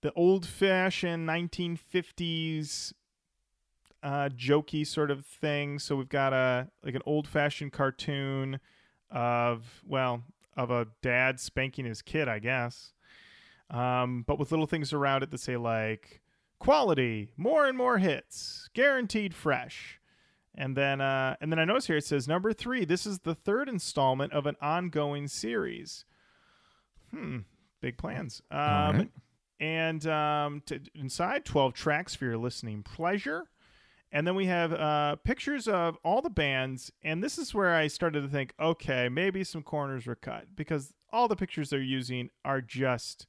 the old fashioned nineteen fifties uh, jokey sort of thing. So we've got a like an old fashioned cartoon of well of a dad spanking his kid, I guess. Um, but with little things around it that say like quality, more and more hits, guaranteed fresh. And then uh and then I notice here it says number 3, this is the third installment of an ongoing series. Hmm, big plans. Um right. and um t- inside 12 tracks for your listening pleasure. And then we have uh, pictures of all the bands, and this is where I started to think, okay, maybe some corners were cut because all the pictures they're using are just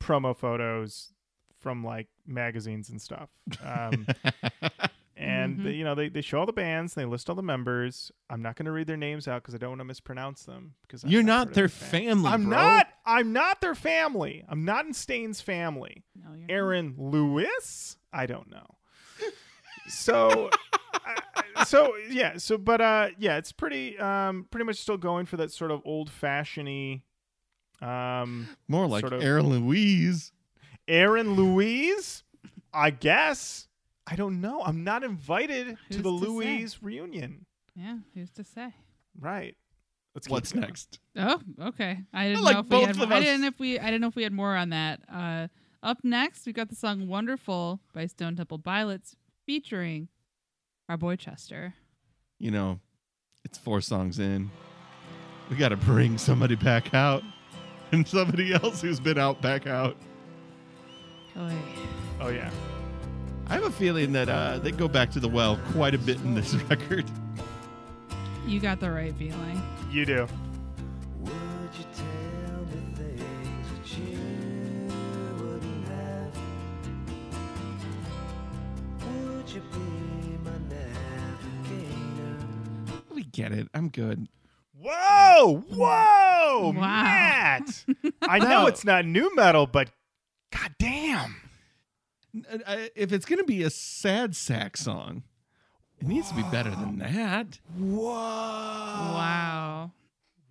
promo photos from like magazines and stuff. Um, and Mhm. they- you know they, they show all the bands, and they list all the members. I'm not going to read their names out because I don't want to mispronounce them. Because I'm You're part not their fam- family. I'm bro. not. I'm not their family. I'm not in Staind's family. No, you're not. Aaron Lewis? I don't know. So, uh, so yeah, so but uh, yeah, it's pretty um, pretty much still going for that sort of old fashioned um, More like sort of- Aaron Louise. Aaron Louise. I guess I don't know. I'm not invited to the to say? Louise reunion. Yeah, who's to say? Right. Let's What's going. next? Oh, okay. I didn't like know if both we had. of I didn't if we. I didn't know if we had more on that. Uh, up next, we got the song "Wonderful" by Stone Temple Pilots, featuring our boy Chester. You know, it's four songs in. We got to bring somebody back out and somebody else who's been out back out. Oy. Oh yeah. I have a feeling that uh, they go back to the well quite a bit in this record. You got the right feeling. You do. Get it. I'm good. Whoa! Whoa! Wow. Matt! I know it's not nu metal, but god damn. Uh, if it's going to be a sad sack song, it needs to be better than that. Whoa! wow.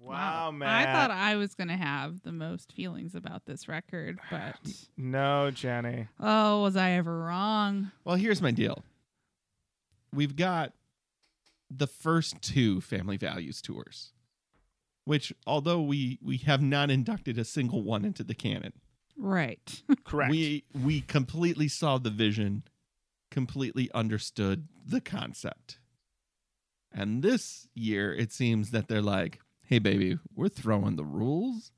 Wow, Matt. I thought I was gonna have the most feelings about this record, but No, Jenny. oh, was I ever wrong? Well, here's my deal. We've got the first two Family Values tours, which, although we we have not inducted a single one into the canon, Right. Correct. we we completely saw the vision, completely understood the concept. And this year, it seems that they're like, "Hey, baby, we're throwing the rules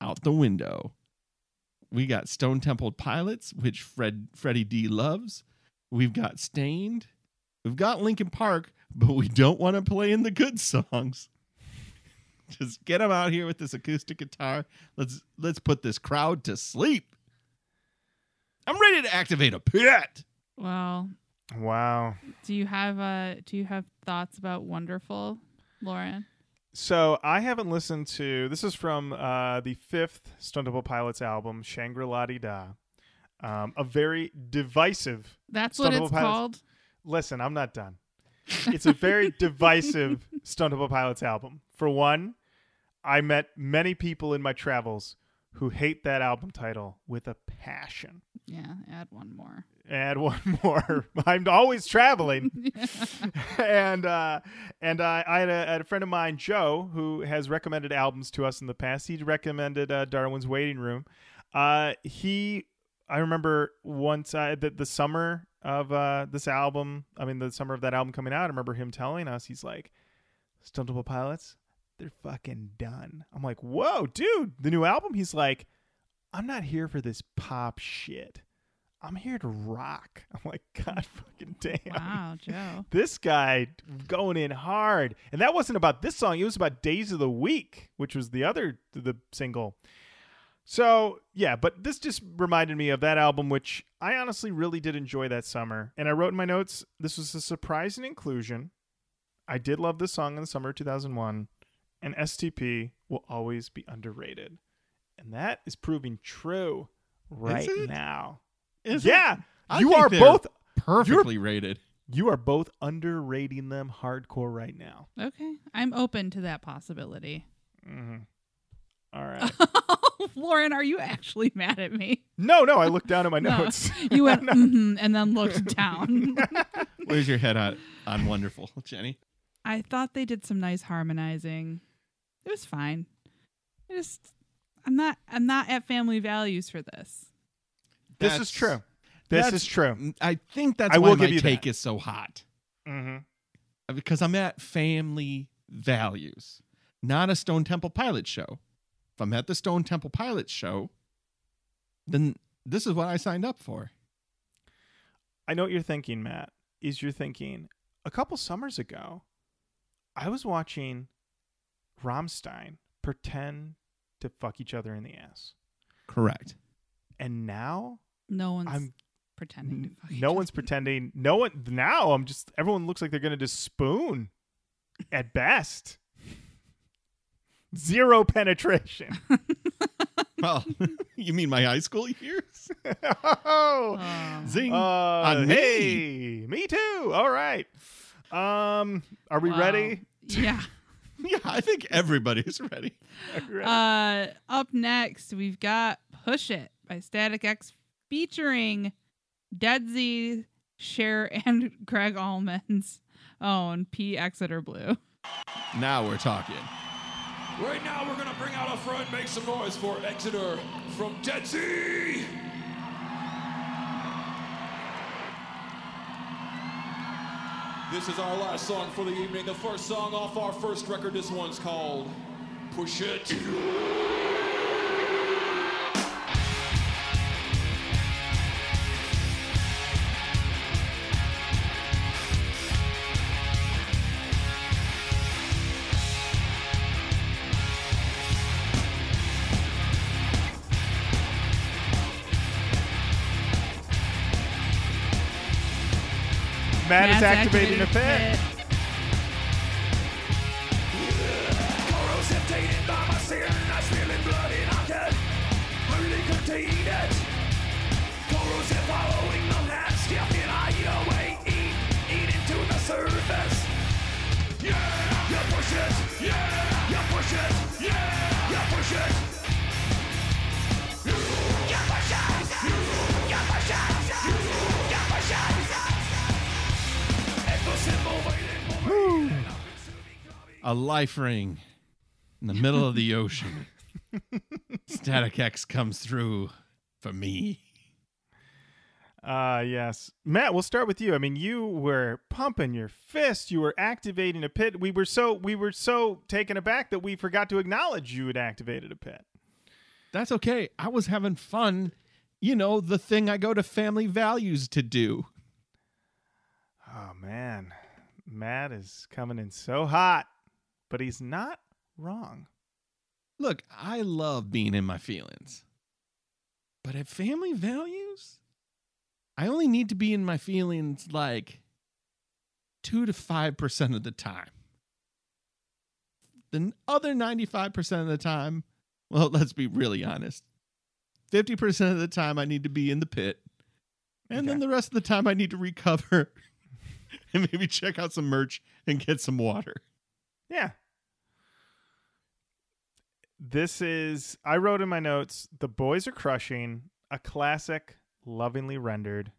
out the window." We got Stone Temple Pilots, which Fred Freddie D loves. We've got Staind. We've got Linkin Park, but we don't want to play in the good songs. Just get him out here with this acoustic guitar. Let's let's put this crowd to sleep. I'm ready to activate a pit. Well, Wow. do you have uh do you have thoughts about Wonderful, Lauren? So I haven't listened to this is from uh, the fifth Stone Temple Pilots album, Shangri-La Dee Da. Um, a very divisive. That's Stone what Temple it's Pilots- called. Listen, I'm not done. It's a very divisive Stone Temple Pilots album. For one, I met many people in my travels who hate that album title with a passion. Yeah, add one more. Add one more. I'm always traveling. and uh, and I, I, had a, had a friend of mine, Joe, who has recommended albums to us in the past. He recommended uh, Darwin's Waiting Room. Uh, he, I remember once uh, the, the summer of uh, this album. I mean, the summer of that album coming out. I remember him telling us, he's like, "Stone Temple Pilots, they're fucking done." I'm like, "Whoa, dude, the new album?" He's like, "I'm not here for this pop shit." I'm here to rock. I'm like, God fucking damn. Wow, Joe. This guy going in hard. And that wasn't about this song. It was about Days of the Week, which was the other the single. So, yeah, but this just reminded me of that album, which I honestly really did enjoy that summer. And I wrote in my notes, this was a surprising inclusion. I did love this song in the summer of 2001. And STP will always be underrated. And that is proving true right it? now. Is yeah. I you are they're both perfectly rated. you are both underrating them hardcore right now. Okay. I'm open to that possibility. Mm-hmm. All right. Lauren, are you actually mad at me? no, no, I looked down at my No. notes. You went mm and then looked down. Where's your head on on Wonderful, Jenny? I thought they did some nice harmonizing. It was fine. I just I'm not I'm not at family values for this. this That's- is true. This that's- is true. I think that's I why will my give you take that. is so hot Mm-hmm. because I'm at family values, not a Stone Temple Pilot show. If I'm at the Stone Temple Pilots show, then this is what I signed up for. I know what you're thinking, Matt. Is you're thinking a couple summers ago, I was watching Rammstein pretend to fuck each other in the ass, Correct. and now No one's I'm pretending to fuck each no one's pretending. No one now. I'm just everyone looks like they're gonna just spoon, at best. Zero penetration. Well, you mean my high school years? oh, Oh. Zing. uh, On me. hey, me too. All right. Um, are we Wow. ready? Yeah. yeah, I think everybody's ready. Ready? Uh, up next, we've got Push It by Static X featuring Deadsy, Cher, and Gregg Allman's own P. Exeter Blue. Now we're talking. Right now, we're gonna bring out a front, make some noise for Exeter from Deadsy. This is our last song for the evening. The first song off our first record. This one's called Push It. Matt is activating the pit. Corrosive moment. A life ring in the middle of the ocean. Static X comes through for me. Uh yes. Matt, we'll start with you. I mean, you were pumping your fist, you were activating a pit. We were so we were so taken aback that we forgot to acknowledge you had activated a pit. That's okay. I was having fun. You know, the thing I go to family values to do. Oh man. Matt is coming in so hot, but he's not wrong. Look, I love being in my feelings. But at family values, I only need to be in my feelings like 2 to 5% of the time. The other 95% of the time, well, let's be really honest. 50% of the time I need to be in the pit. And then the rest of the time I need to recover and maybe check out some merch and get some water. Yeah. This is I wrote in my notes, The Boys Are Crushing, a classic, lovingly rendered.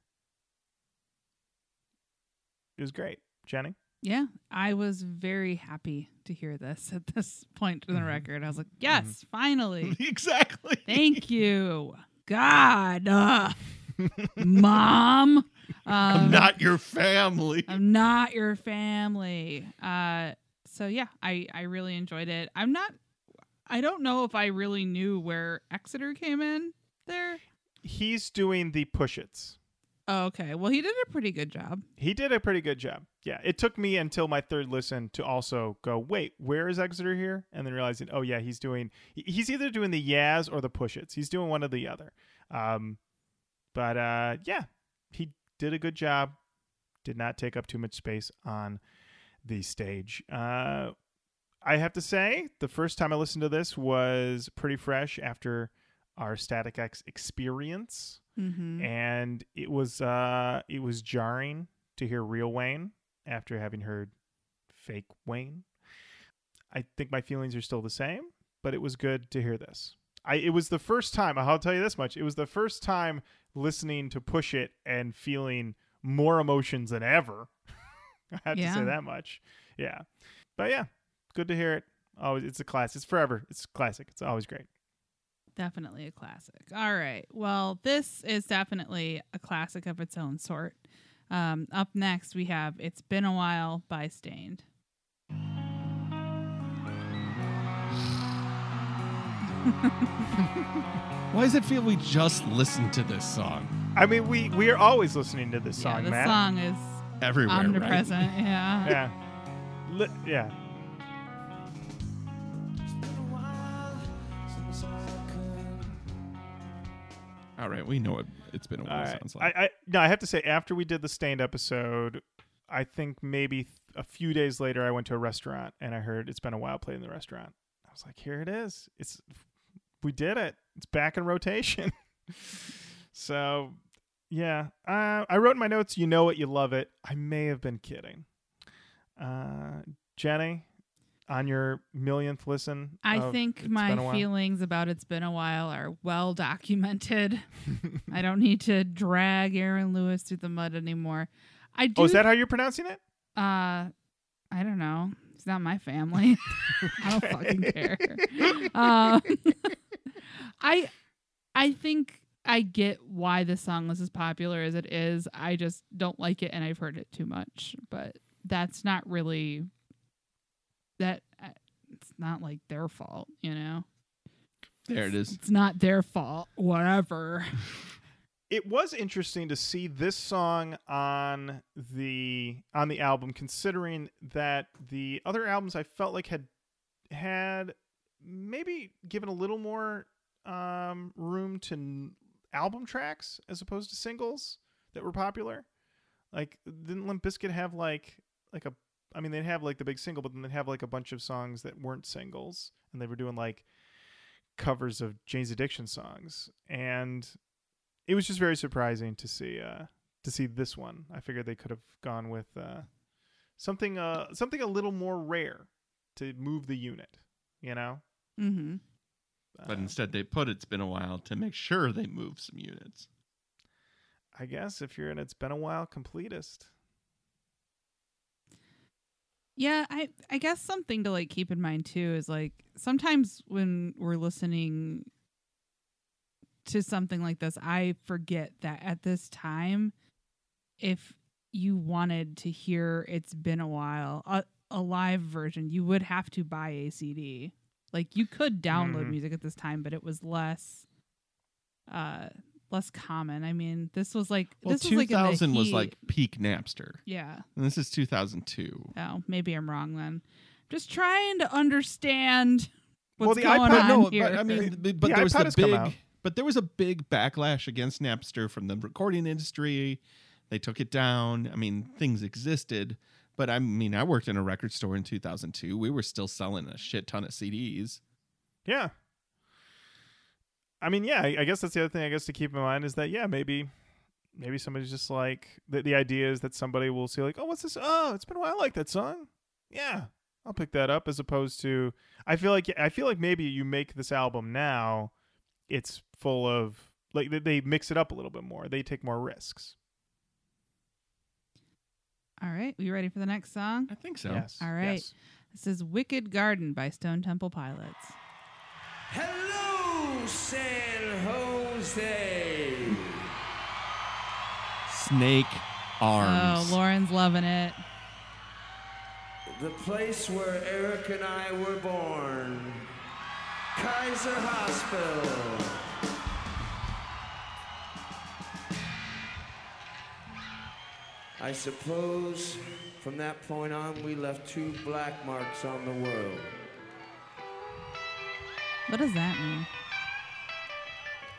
It was great. Jenny? Yeah, I was very happy to hear this at this point in the Mhm. record. I was like, yes, finally. exactly. Thank you. God. uh, Mom. Um, I'm not your family. I'm not your family. Uh, so yeah, I I really enjoyed it. I'm not. I don't know if I really knew where Exeter came in there. He's doing the push its. Oh, okay. Well, he did a pretty good job. He did a pretty good job. Yeah. It took me until my third listen to also go, wait, where is Exeter here? And then realizing, oh yeah, he's doing he's either doing the Yaz or the push its. He's doing one or the other. Um but uh yeah, he did a good job. Did not take up too much space on the stage. Uh I have to say, the first time I listened to this was pretty fresh after our Static X experience Mm-hmm. and it was uh it was jarring to hear real Wayne after having heard fake Wayne. I think my feelings are still the same, but it was good to hear this. I it was the first time, I'll tell you this much, it was the first time listening to Push It and feeling more emotions than ever. I have to say that much. Yeah. But yeah, good to hear it. Always it's a class. It's forever. It's classic. It's always great. Definitely a classic. All right. Well, this is definitely a classic of its own sort. Um, up next, we have It's Been a While by Staind. Why does it feel we just listened to this song I mean, we we are always listening to this song, yeah, this Matt. song is everywhere? right? omnipresent. Yeah. yeah. Li- yeah. All right, we know what it's been a while. right. Sounds like. I, I no, I have to say after we did the Staind episode, I think maybe th- a few days later I went to a restaurant and I heard it's been a while played in the restaurant. I was like, here it is. It's we did it. It's back in rotation. so, yeah. Uh, I wrote in my notes, you know it, you love it. I may have been kidding. Uh, Jenny, on your millionth listen, I of think my feelings about It's Been a While are well documented. I don't need to drag Aaron Lewis through the mud anymore. I do. oh, is that how you're pronouncing it? Uh, I don't know. It's not my family. I don't fucking care. Um, I, I think I get why this song was as popular as it is. I just don't like it, and I've heard it too much. But that's not really that. uh, It's not like their fault, you know. there it is. It's not their fault. Whatever. it was interesting to see this song on the on the album considering that the other albums I felt like had had maybe given a little more um, room to n- album tracks as opposed to singles that were popular. Like didn't Limp Bizkit have like like a I mean they'd have like the big single but then they'd have like a bunch of songs that weren't singles and they were doing like covers of Jane's Addiction songs and it was just very surprising to see uh to see this one. I figured they could have gone with uh something uh something a little more rare to move the unit, you know? mm-hmm. But Uh, instead, they put it's been a while to make sure they move some units. I guess if you're an it's been a while completist. Yeah, I I guess something to like keep in mind too is like sometimes when we're listening to something like this, I forget that at this time if you wanted to hear it's been a while, a, a live version, you would have to buy a CD. Like you could download Mhm. music at this time, but it was less uh less common. I mean, this was like Well, this was like 2000 was like peak Napster, yeah. and this is 2002. Oh, maybe I'm wrong then. just trying to understand Well, what's the going iPod- on no, here. but I mean, b- but The there was iPod the big, but there was a big backlash against Napster from the recording industry. They took it down. I mean, things existed, but I mean, I worked in a record store in 2002. We were still selling a shit ton of CDs. Yeah. I mean, yeah, I guess that's the other thing I guess to keep in mind is that yeah, maybe maybe somebody's just like the the idea is that somebody will see like, "Oh, what's this? Oh, it's been a while I like that song." Yeah. I'll pick that up as opposed to I feel like I feel like maybe you make this album now, it's full of like they mix it up a little bit more. They take more risks. All right, You ready for the next song? I think so. Yes. All right. yes. This is Wicked Garden by Stone Temple Pilots. Hello, San Jose. Snake arms. Oh, Lauren's loving it. The place where Eric and I were born. Kaiser Hospital. I suppose from that point on we left two black marks on the world. What does that mean?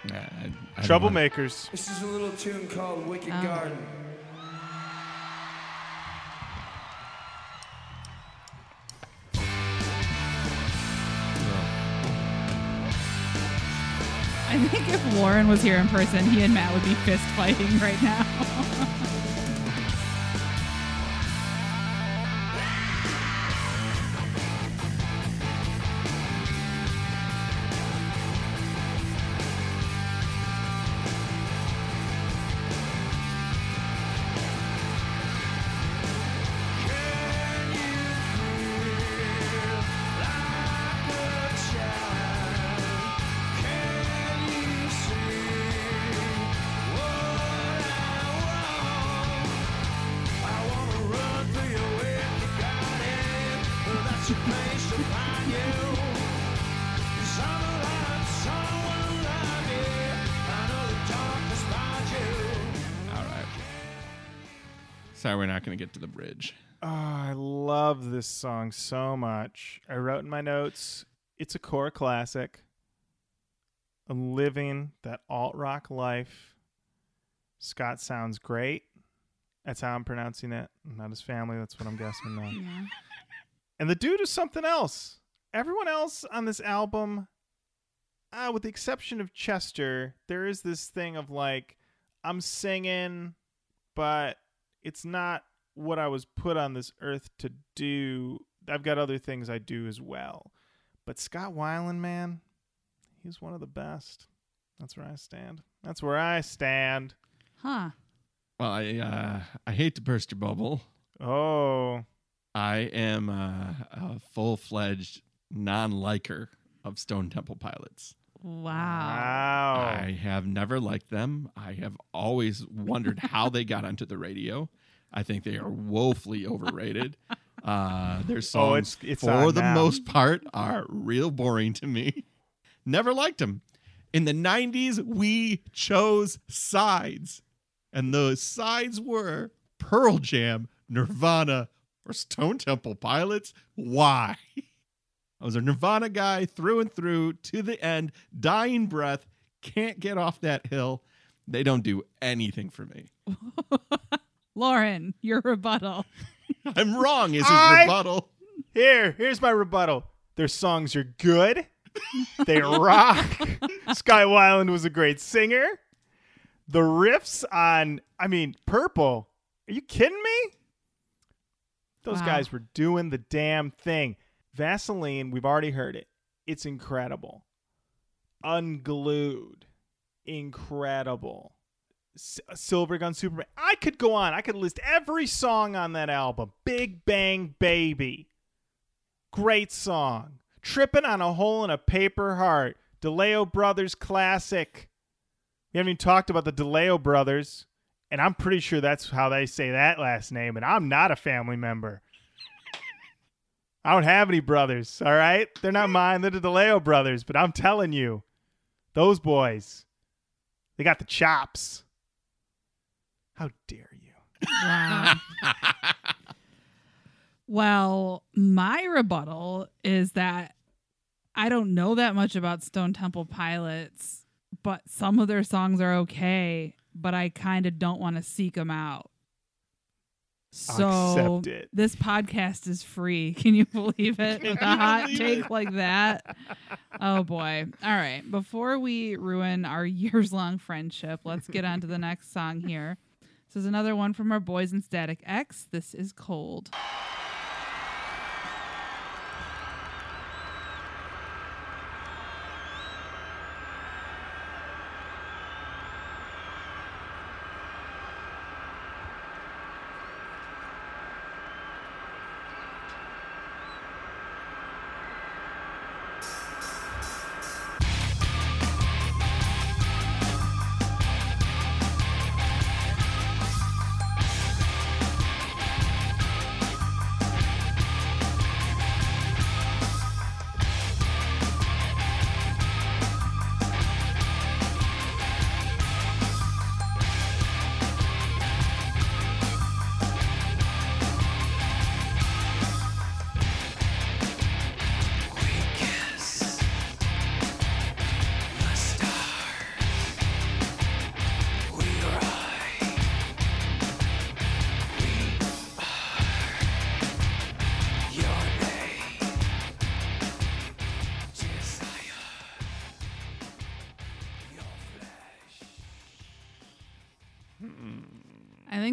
Nah, I- I Troublemakers. This is a little tune called Wicked Oh. Garden. I think if Warren was here in person, he and Matt would be fist fighting right now. to get to the bridge. Oh, I love this song so much. I wrote in my notes, it's a core classic. I'm living that alt rock life. Scott sounds great. That's how I'm pronouncing it. Not his family. That's what I'm guessing. Though. yeah. And the dude is something else. Everyone else on this album, uh, with the exception of Chester, there is this thing of like, I'm singing, but it's not what I was put on this earth to do. I've got other things I do as well. But Scott Weiland, man, he's one of the best. That's where I stand. That's where I stand. Huh. Well, I uh, I hate to burst your bubble. Oh, I am uh, a full fledged non liker of Stone Temple Pilots. Wow. wow. I have never liked them. I have always wondered how they got onto the radio. I think they are woefully overrated. Uh, their songs, Oh, it's- it's for the now. most part, are real boring to me. Never liked them. In the 90s, we chose sides, and those sides were Pearl Jam, Nirvana, or Stone Temple Pilots. Why? I was a Nirvana guy through and through to the end, dying breath, can't get off that hill. They don't do anything for me. Lauren, your rebuttal. I'm wrong, is his I- rebuttal. Here, here's my rebuttal. Their songs are good. They rock. Sky Weiland was a great singer. The riffs on, I mean, Purple. Are you kidding me? Those Wow. guys were doing the damn thing. Vaseline, we've already heard it. It's incredible. Unglued. Incredible. S- uh, Silver Gun Superman. I could go on. I could list every song on that album. Big Bang Baby. Great song. Tripping on a Hole in a Paper Heart. DeLeo Brothers classic. We haven't even talked about the DeLeo Brothers, and I'm pretty sure that's how they say that last name, and I'm not a family member. I don't have any brothers, all right? They're not mine. They're the DeLeo brothers, but I'm telling you, those boys, they got the chops. How dare you? Wow. Well, my rebuttal is that I don't know that much about Stone Temple Pilots, but some of their songs are okay, but I kind of don't want to seek them out. So it. this podcast is free. Can you believe it? With a hot take it? like that. Oh boy. All right. Before we ruin our years long friendship, let's get on to the next song here. This is another one from our boys in Static X. This is Cold.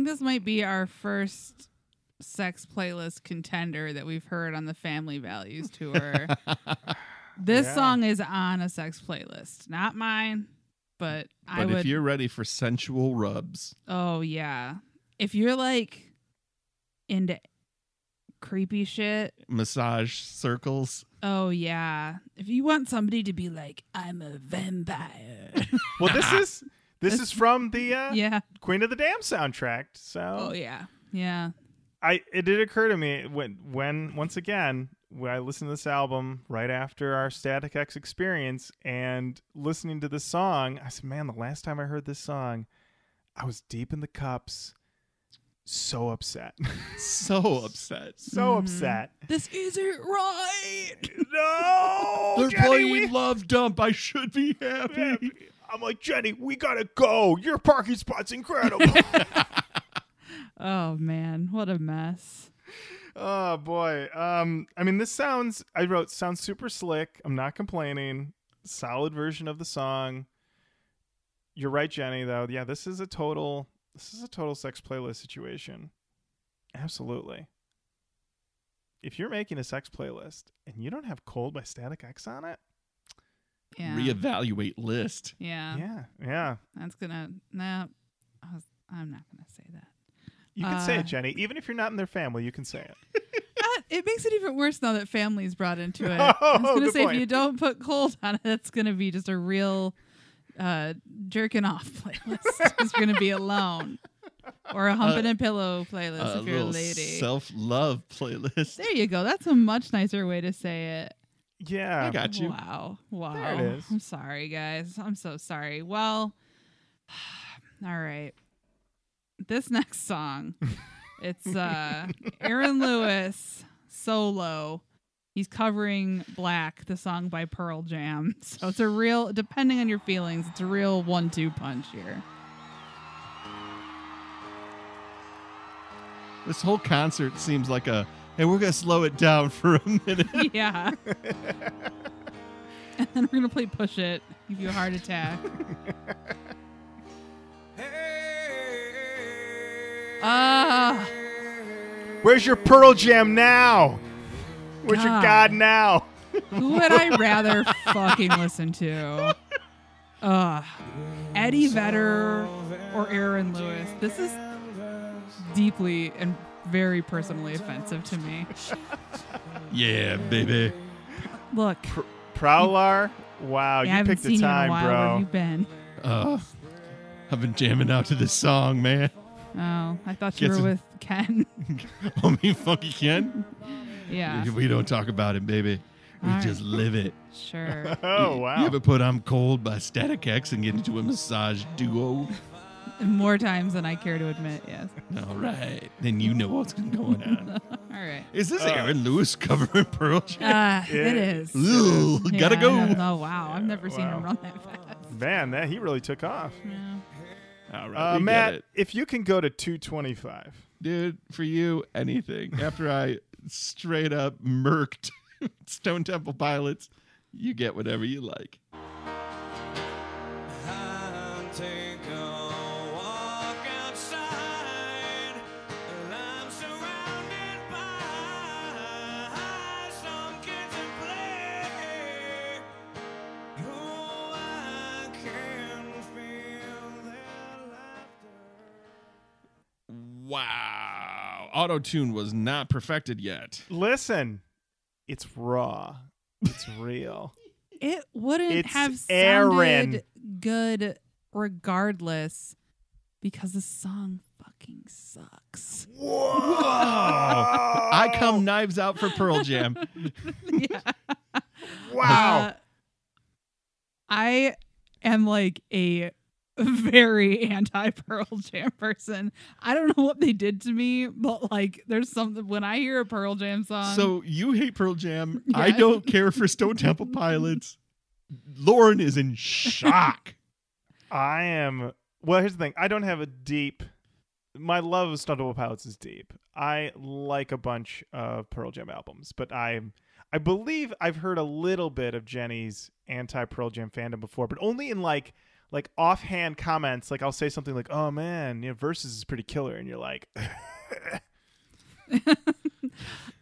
Think this might be our first sex playlist contender that we've heard on the Family Values tour. this Yeah. song is on a sex playlist, not mine, but, I But would. if you're ready for sensual rubs, oh yeah, if you're like into creepy shit, massage circles, oh yeah. If you want somebody to be like, I'm a vampire, Well, this is this This- is from the uh, yeah. Queen of the Damned soundtrack. So Oh yeah, yeah. I it did occur to me when when once again when I listened to this album right after our Static X experience and listening to this song, I said, "Man, the last time I heard this song, I was deep in the cups, so upset, so upset. so Mhm. upset. This isn't right. No, They're Jenny, playing we- Love Dump. I should be happy. I'm like Jenny, we gotta go. Your parking spot's incredible. Oh man, what a mess. Oh boy. Um I mean this sounds I wrote sounds super slick. I'm not complaining. Solid version of the song. You're right, Jenny, though. Yeah, this is a total this is a total sex playlist situation. Absolutely. If you're making a sex playlist and you don't have Cold by Static X on it, Yeah. Reevaluate list. yeah. yeah, yeah. That's gonna no. I was, I'm not gonna say that. You can say Uh, it, Jenny. Even if you're not in their family, you can say it. Ah, it makes it even worse now that family's brought into it. Oh, I was gonna say point. if you don't put cold on it, it's gonna be just a real uh jerking off playlist. it's gonna be alone. Or a humping Uh, and pillow playlist a if you're a little lady. self love playlist. there you go. That's a much nicer way to say it. Yeah. I got you. Wow. Wow. There it is. I'm sorry, guys. I'm so sorry. Well, all right. This next song, it's uh Aaron Lewis solo. He's covering Black, the song by Pearl Jam. So it's a real depending on your feelings, it's a real one-two punch here. This whole concert seems like a hey, we're gonna slow it down for a minute. yeah. and then we're gonna play Push It, give you a heart attack. Ah. Where's your Pearl Jam now? Where's your God. God now? Who would I rather fucking listen to? Uh, Eddie Vedder or Aaron Lewis? This is deeply and very personally offensive to me. yeah, baby. Look, Prowler? Wow, I you haven't picked seen the you in a time, while. Where have you been? Uh, I've been jamming out to this song, man. Oh, I thought you Gets were it. with Ken. Oh, me funky Ken. yeah, We don't talk about it, baby. We All right. just live it. sure. Oh, wow. You wow. ever put "I'm Cold" by Static X and get into a massage duo? More times than I care to admit. Yes. All right. Then you know what's going on. All right. Is this Aaron Lewis covering Pearl Jam? Yeah. it is. Ooh, Yeah, gotta I go. don't know. Wow, I've never seen wow. him run that fast. Man, that he really took off. Yeah. All right. Uh, we Matt, get it. if you can go to 225. Dude, for you, anything. After I straight up murked Stone Temple Pilots, you get whatever you like. Take Wow. Auto tune was not perfected yet. Listen, it's raw. It's real. It wouldn't It's have Aaron. sounded good regardless because the song fucking sucks. Whoa! I come knives out for Pearl Jam. yeah. Wow. Uh, I am like a very anti Pearl Jam person. I don't know what they did to me, but like there's something when I hear a Pearl Jam song. So you hate Pearl Jam. I don't care for Stone Temple Pilots. Lauren is in shock. I am. Well, here's the thing. I don't have a deep. My love of Stone Temple Pilots is deep. I like a bunch of Pearl Jam albums, but I, I believe I've heard a little bit of Jenny's anti Pearl Jam fandom before, but only in like, like offhand comments. Like I'll say something like, "Oh man, you know, Versus is pretty killer," and you're like,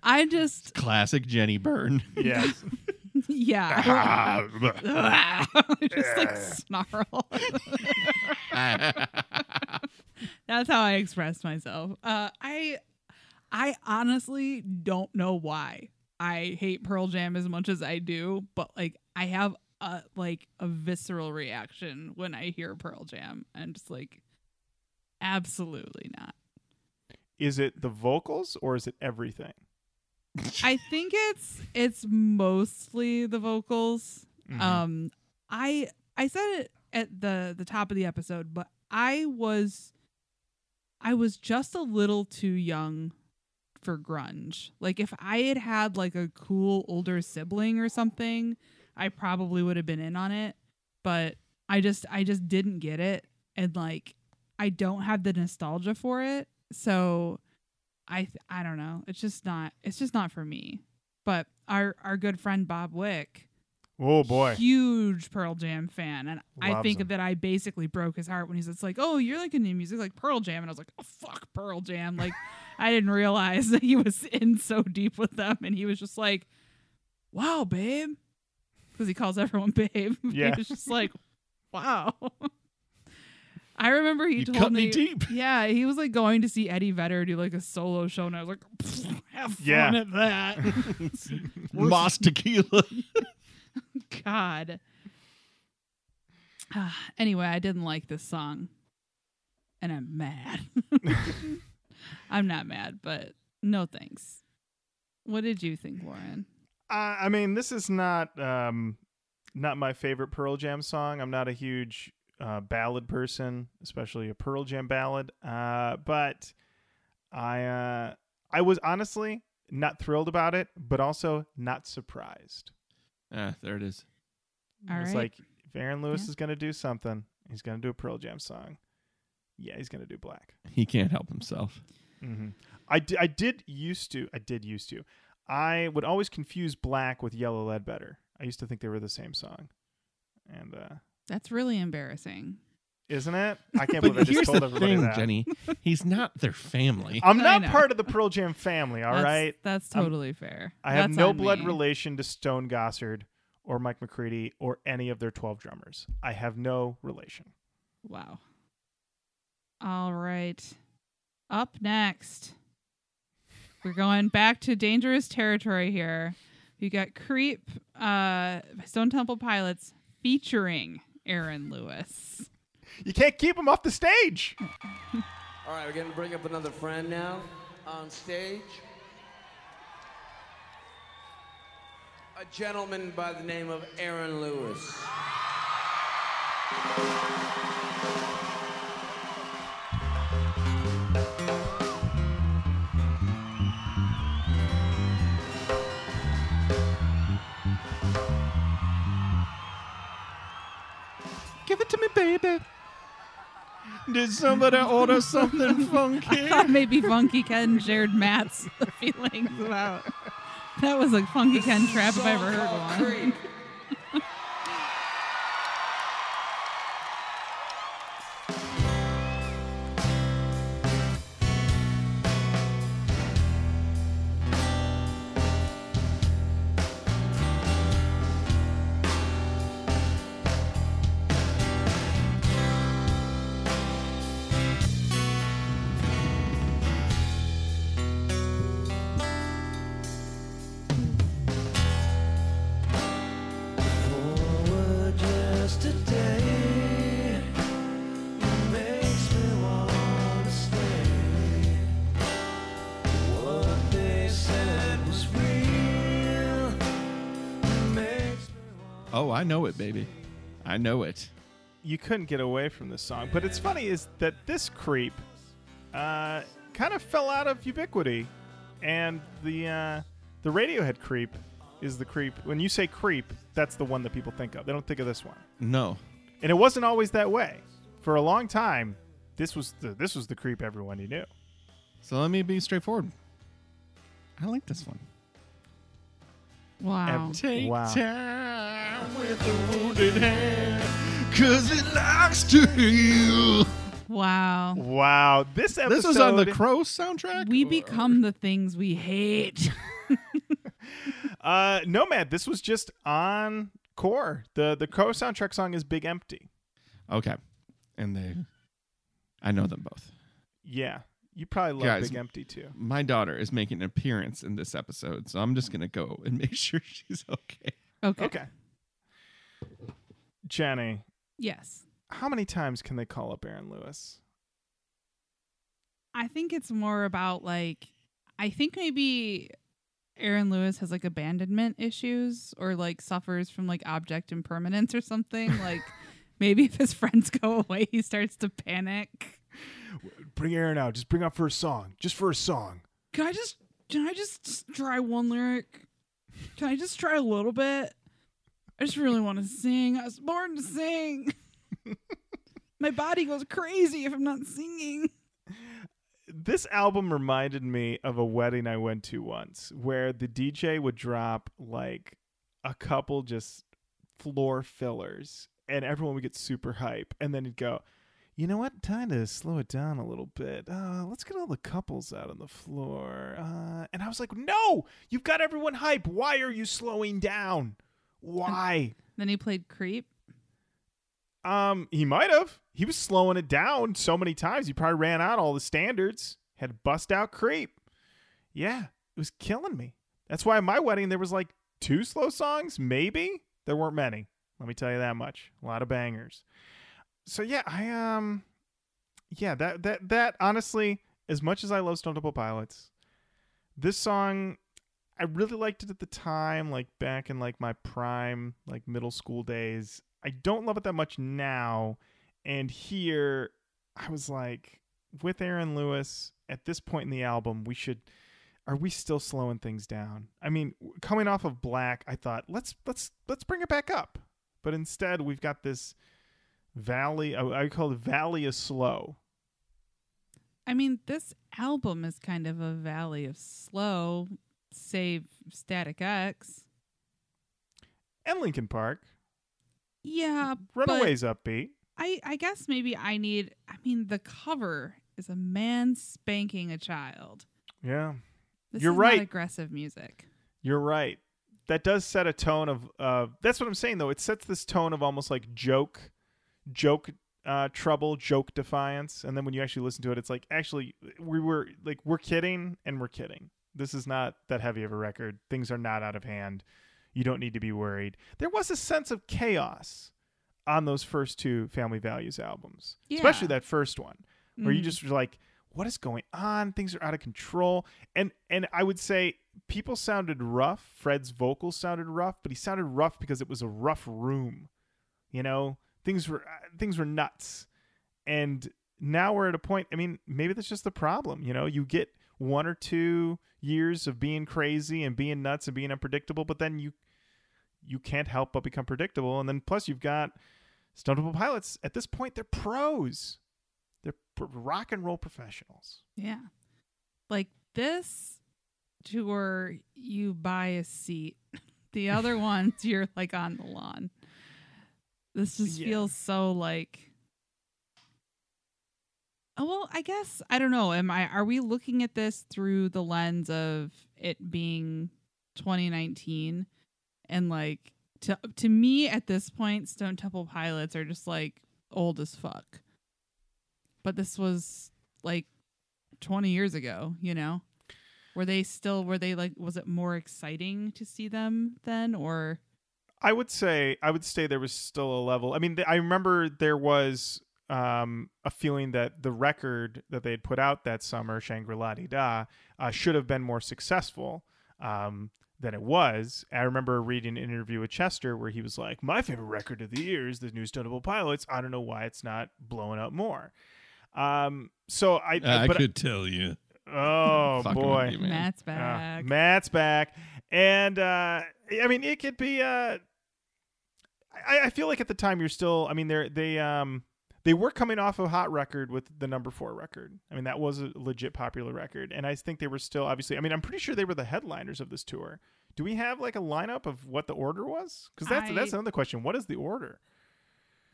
I just Classic Jenny Byrne. Yeah. yeah. just like snarl. That's how I express myself. Uh, I I honestly don't know why I hate Pearl Jam as much as I do, but like I have a like a visceral reaction when I hear Pearl Jam and just like absolutely not. is it the vocals or is it everything? I think it's it's mostly the vocals. Mhm. Um I I said it at the the top of the episode, but I was I was just a little too young for grunge. Like if I had had like a cool older sibling or something, I probably would have been in on it, but I just I just didn't get it and like I don't have the nostalgia for it. So I th- I don't know. It's just not it's just not for me. But our our good friend Bob Wick, Oh boy. huge Pearl Jam fan, and I think him. that I basically broke his heart when he's like, "Oh, you're like into music like Pearl Jam," and I was like, "Oh fuck, Pearl Jam!" Like I didn't realize that he was in so deep with them, and he was just like, "Wow, babe," because he calls everyone babe. Yeah. he was just like, "Wow." I remember he You told cut me deep. Yeah, he was like going to see Eddie Vedder do like a solo show, and I was like, "Pfft, "Have fun Yeah. at that." Moss tequila. God. anyway, I didn't like this song. And I'm mad. I'm not mad, but no thanks. What did you think, Warren? Uh, I mean, this is not um, not my favorite Pearl Jam song. I'm not a huge uh, ballad person, especially a Pearl Jam ballad. Uh, but I uh, I was honestly not thrilled about it, but also not surprised. ah, there it is. All it's right. like if Aaron Lewis Yeah. is going to do something, he's going to do a Pearl Jam song. Yeah, he's going to do Black. He can't help himself. hmm I, di- I did used to. I did used to. I would always confuse Black with Yellow Ledbetter. I used to think they were the same song. And uh, That's really embarrassing. isn't it? I can't believe I just here's told the everybody thing, that. Jenny. He's not their family. I'm not part of the Pearl Jam family. All that's, right. That's I'm- totally fair. I have That's no blood me. relation to Stone Gossard or Mike McCready or any of their 12 drummers. I have no relation. Wow. All right. Up next, we're going back to dangerous territory here. You got Creep, uh, Stone Temple Pilots featuring Aaron Lewis. You can't keep him off the stage. All right, we're going to bring up another friend now on stage. A gentleman by the name of Aaron Lewis. Baby. Did somebody order something funky? I thought maybe Funky Ken shared Matt's feelings about. That was a Funky Ken trap if I ever heard one. I know it, baby. I know it. you couldn't get away from this song. But it's funny is that this creep uh, kind of fell out of ubiquity, and the uh, the Radiohead creep is the creep. When you say creep, that's the one that people think of. They don't think of this one, No. and it wasn't always that way. For a long time, this was the this was the creep everyone you knew. So let me be straightforward. I like this one. Wow. Ev- Take Wow. time with the wounded hand, cause it likes to heal. Wow. Wow, this episode. This was on the Crow soundtrack? We Or- become the things we hate. uh, Nomad. This was just on core. the The Crow soundtrack song is "Big Empty." Okay. And they I know them both. Yeah, you probably love Guys, "Big Empty" too. My daughter is making an appearance in this episode, so I'm just gonna go and make sure she's okay. Okay. Okay. Jenny, Yes. how many times can they call up Aaron Lewis? I think it's more about like I think maybe Aaron Lewis has like abandonment issues or like suffers from like object impermanence or something. like maybe if his friends go away, he starts to panic. Bring Aaron out. Just bring out for a song. Just for a song. Can I just can I just try one lyric? Can I just try a little bit? I just really want to sing. I was born to sing. My body goes crazy if I'm not singing. This album reminded me of a wedding I went to once where the DJ would drop like a couple just floor fillers and everyone would get super hype. And then he'd go, you know what? Time to slow it down a little bit. Uh, let's get all the couples out on the floor. Uh, and I was like, no, you've got everyone hype. Why are you slowing down? Why? Then he played Creep. Um, he might have. He was slowing it down so many times. He probably ran out all the standards. Had to bust out creep. Yeah, it was killing me. That's why at my wedding there was like two slow songs, maybe. There weren't many. Let me tell you that much. A lot of bangers. So yeah, I um, yeah that that that honestly, as much as I love Stone Temple Pilots, this song I really liked it at the time, like back in like my prime, like middle school days. I don't love it that much now. And here, I was like, with Aaron Lewis at this point in the album, we should. Are we still slowing things down? I mean, coming off of Black, I thought let's let's let's bring it back up. But instead, we've got this valley. I I call it Valley of Slow. I mean, this album is kind of a valley of slow, save Static X. And Linkin Park, Yeah, Runaways upbeat. I I guess maybe I need. I mean, the cover is a man spanking a child. Yeah, This You're is right. Aggressive music. You're right. That does set a tone of. Uh, that's what I'm saying though. It sets this tone of almost like joke, joke uh, trouble, joke defiance, and then when you actually listen to it, it's like actually we were like we're kidding and we're kidding. This is not that heavy of a record. Things are not out of hand. You don't need to be worried. There was a sense of chaos on those first two Family Values albums, especially that first one where you Mhm. just were like what is going on things are out of control and and i would say people sounded rough fred's vocals sounded rough but he sounded rough because it was a rough room you know things were uh, things were nuts and now we're at a point i mean maybe that's just the problem you know you get one or two years of being crazy and being nuts and being unpredictable but then you you can't help but become predictable and then plus you've got Stone Temple Pilots at this point they're pros. They're pr- rock and roll professionals. Yeah. Like this tour, you buy a seat. The other ones, you're like on the lawn. This just Yeah. feels so like. Oh well, I guess I don't know. Am I? Are we looking at this through the lens of it being 2019, and like to to me at this point, Stone Temple Pilots are just like old as fuck. But this was like 20 years ago, you know? Were they still were they like was it more exciting to see them then or I would say I would say there was still a level. I mean, th- I remember there was um, a feeling that the record that they had put out that summer, Shangri-La Dee Da, uh, should have been more successful um, than it was. I remember reading an interview with Chester where he was like, "My favorite record of the year is the new Stone Pilots. I don't know why it's not blowing up more." Um, so I, I but could tell you. oh boy, you, man. Matt's uh, back? Matt's back, and uh, I mean, it could be. Uh, I, I feel like at the time you're still. I mean, they're they um they were coming off a hot record with the number four record. I mean, that was a legit popular record, and I think they were still obviously. I mean, I'm pretty sure they were the headliners of this tour. Do we have like a lineup of what the order was? Because that's I- that's another question. What is the order?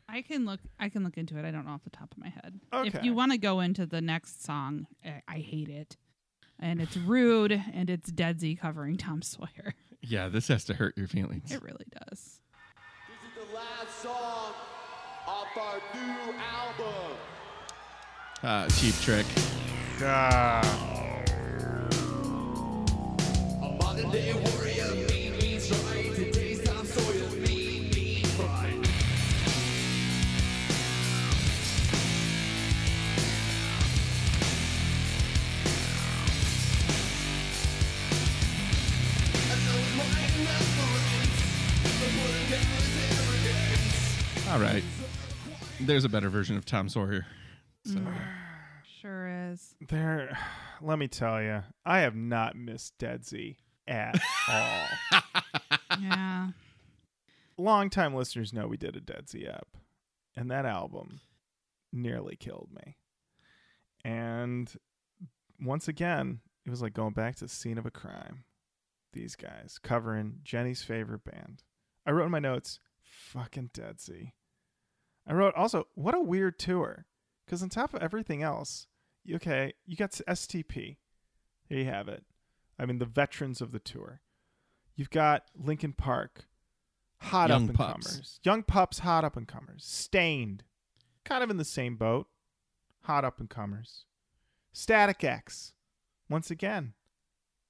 I can look I can look into it. I don't know off the top of my head. Okay. If you want to go into the next song, I, I hate it. And it's rude and it's Deadsy covering Tom Sawyer. Yeah, this has to hurt your feelings. It really does. Song off our new album. Uh, cheap trick. Ah. All right. There's a better version of Tom Sawyer. So, mm. Sure is. There, let me tell you, I have not missed Deadsy at all. Yeah. longtime listeners know we did a Deadsy up, and that album nearly killed me. And once again, it was like going back to the scene of a crime. These guys covering Jenny's favorite band. I wrote in my notes, fucking Deadsy. I wrote also, what a weird tour. Because on top of everything else, you- okay, you got STP. There you have it. I mean, the veterans of the tour. You've got Linkin Park, hot Young up and Pups. comers. Young pups, hot up and comers. Staind, kind of in the same boat. Hot up and comers. Static X, once again,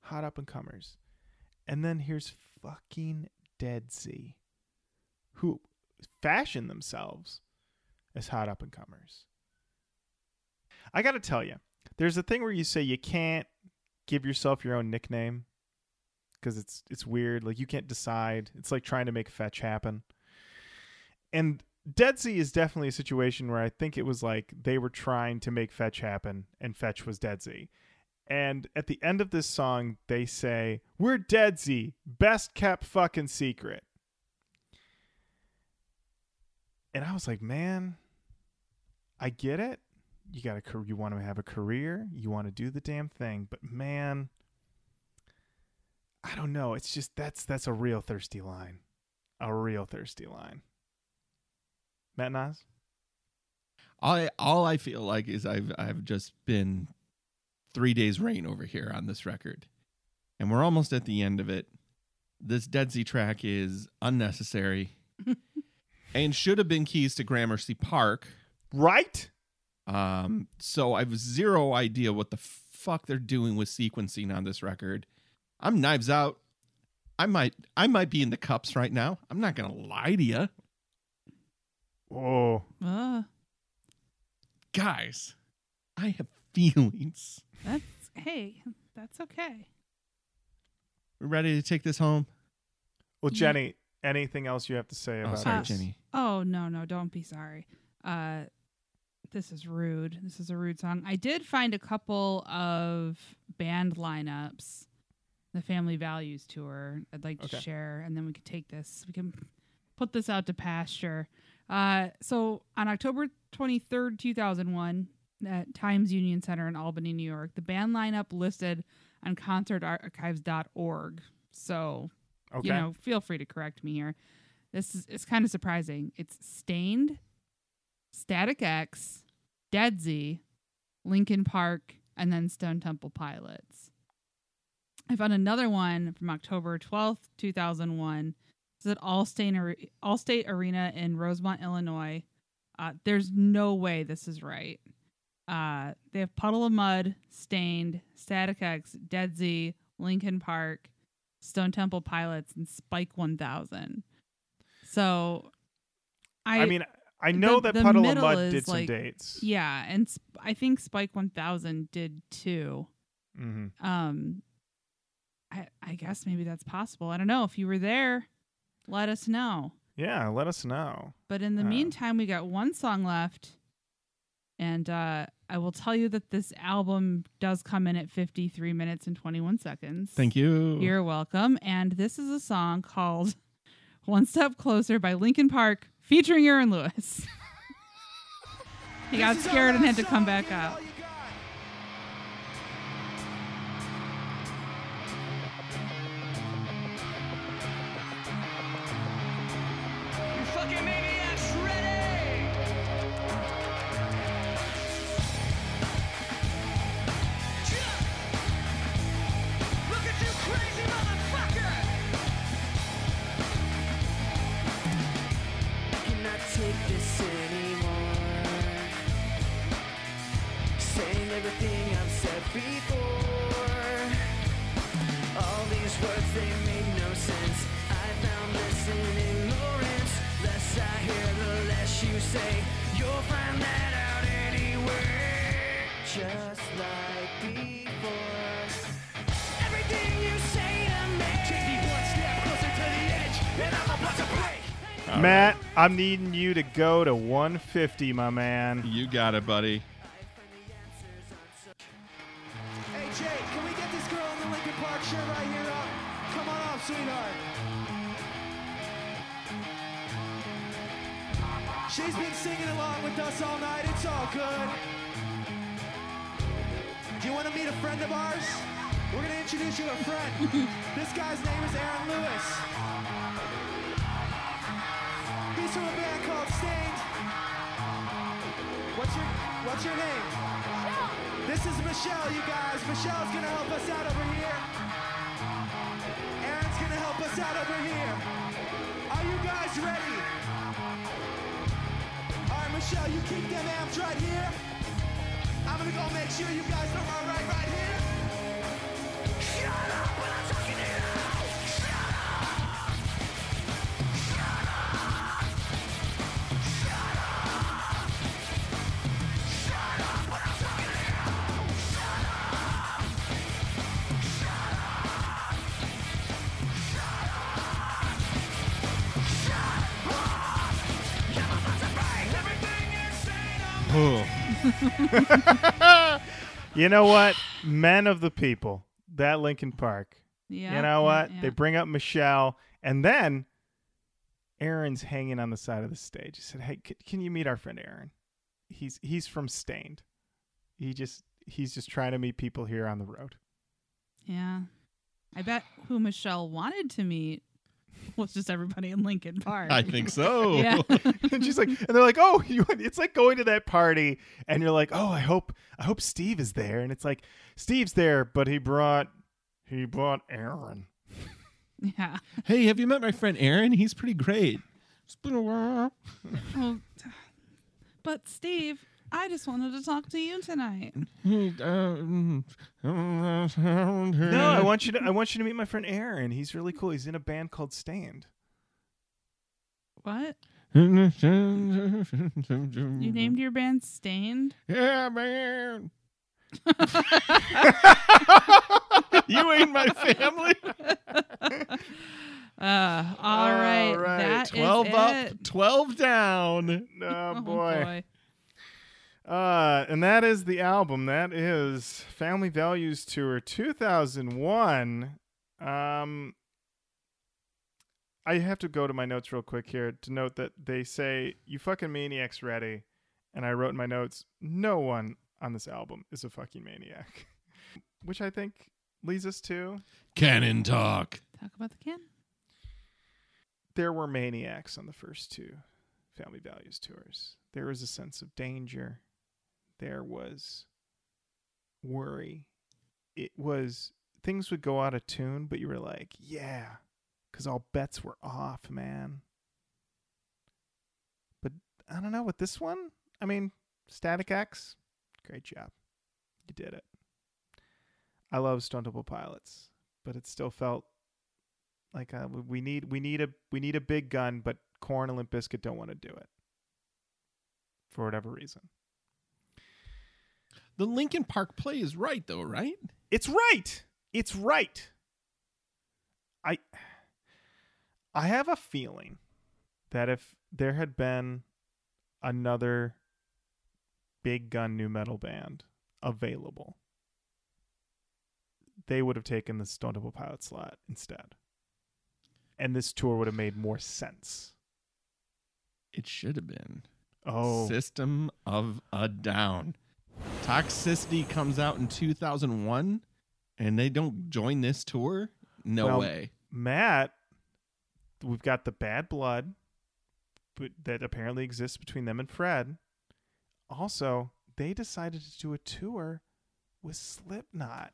hot up and comers. And then here's fucking Deadsy, who fashion themselves as hot up and comers. I got to tell you, there's a thing where you say you can't give yourself your own nickname because it's it's weird. Like you can't decide. It's like trying to make fetch happen. And Deadsy is definitely a situation where I think it was like they were trying to make fetch happen, and fetch was Deadsy. And at the end of this song, they say, "We're Deadsy, best kept fucking secret." And I was like, man, I get it. You got a car- you want to have a career, you want to do the damn thing, but man, I don't know. It's just that's that's a real thirsty line, a real thirsty line. Matt Nas, I, all I feel like is I've I've just been three days rain over here on this record, and we're almost at the end of it. This Deadsy track is unnecessary, and should have been keys to Gramercy Park. Right? Um, so I've zero idea what the fuck they're doing with sequencing on this record. I'm knives out. I might I might be in the cups right now. I'm not gonna lie to you, Oh, Uh, guys. I have feelings. that's hey, that's okay. We ready to take this home? well, Yeah. Jenny. Anything else you have to say Oh, about sorry, Uh, this? Jenny. Oh no, no, don't be sorry. Uh this is rude. This is a rude song. I did find a couple of band lineups. The Family Values tour. I'd like Okay. to share and then we could take this. We can put this out to pasture. Uh, so on October 23rd, 2001, at Times Union Center in Albany, New York, the band lineup listed on concertarchives.org. So, Okay. you know, feel free to correct me here. This is it's kind of surprising. It's Staind, Static X, Deadsy, Linkin Park, and then Stone Temple Pilots. I found another one from October 12th, 2001. It's at Allstate, Allstate Arena in Rosemont, Illinois. Uh, there's no way this is right. Uh, they have Puddle of Mudd, Staind, Static X, Deadsy, Linkin Park, Stone Temple Pilots, and Spike 1000. So, I, I, mean, I know the- that the Puddle of middle Mud is, did some dates. yeah, and Sp- I think Spike 1000 did too. hmm Um, I I guess maybe that's possible. I don't know. If you were there, let us know. Yeah, let us know. But in the Uh. meantime, we got one song left. And uh, I will tell you that this album does come in at 53 minutes and 21 seconds. Thank you. You're welcome. And this is a song called One Step Closer by Linkin Park featuring Aaron Lewis. he got scared and had to come back out. I'm needing you to go to 150, my man. You got it, buddy. Hey Jake, can we get this girl in the Linkin Park shirt right here up? Come on up, sweetheart. She's been singing along with us all night. It's all good. Do you want to meet a friend of ours? We're going to introduce you to a friend. this guy's name is Aaron Lewis. He's from a band called Staind. What's your What's your name? This is Michelle, you guys. Michelle's gonna help us out over here. Aaron's gonna help us out over here. Are you guys ready? All right, Michelle, you keep them amps right here. I'm gonna go make sure you guys are all right right here. Shut up when I'm You know what? Men of the people. That Linkin Park. Yeah. you know yeah, what? yeah. They bring up Michelle, and then Aaron's hanging on the side of the stage. He said, "Hey, c- can you meet our friend Aaron? He's he's from Staind. He just he's just trying to meet people here on the road." Yeah. I bet who Michelle wanted to meet was just everybody in Linkin Park. I think so. Yeah. and she's like, and they're like, "Oh, you, it's like going to that party, and you're like, oh, I hope I hope Steve is there, and it's like Steve's there, but he brought he brought Aaron." yeah. Hey, have you met my friend Aaron? He's pretty great. It's been a while. Well, but Steve, I just wanted to talk to you tonight. no, I want you to I want you to meet my friend Aaron. He's really cool. He's in a band called Staind. What? You named your band Staind? Yeah, man. you ain't my family. Uh, all right. All right, That is 12 up, it. 12 down. Oh, Oh, boy. Uh, and that is the album. That is Family Values Tour 2001. Um, I have to go to my notes real quick here to note that they say you fucking maniacs ready, and I wrote in my notes, no one on this album is a fucking maniac, which I think leads us to Canon talk. Talk about the can. there were maniacs on the first two Family Values tours. There was a sense of danger. There was worry. It was things would go out of tune, but you were like, yeah, because all bets were off, man. But I don't know with this one. I mean, Static X, great job. You did it. I love Stone Temple Pilots, but it still felt like uh, we- we need we need a we need a big gun, but Korn and Limp Bizkit don't want to do it for whatever reason. The Linkin Park play is right, though, right? It's right. It's right. I I have a feeling that if there had been another big gun nu metal band available, they would have taken the Stone Temple Pilot slot instead. And this tour would have made more sense. It should have been. Oh, System of a Down. Toxicity comes out in 2001 and they don't join this tour? No Well, way. Matt, we've got the bad blood that apparently exists between them and Fred. Also, they decided to do a tour with Slipknot.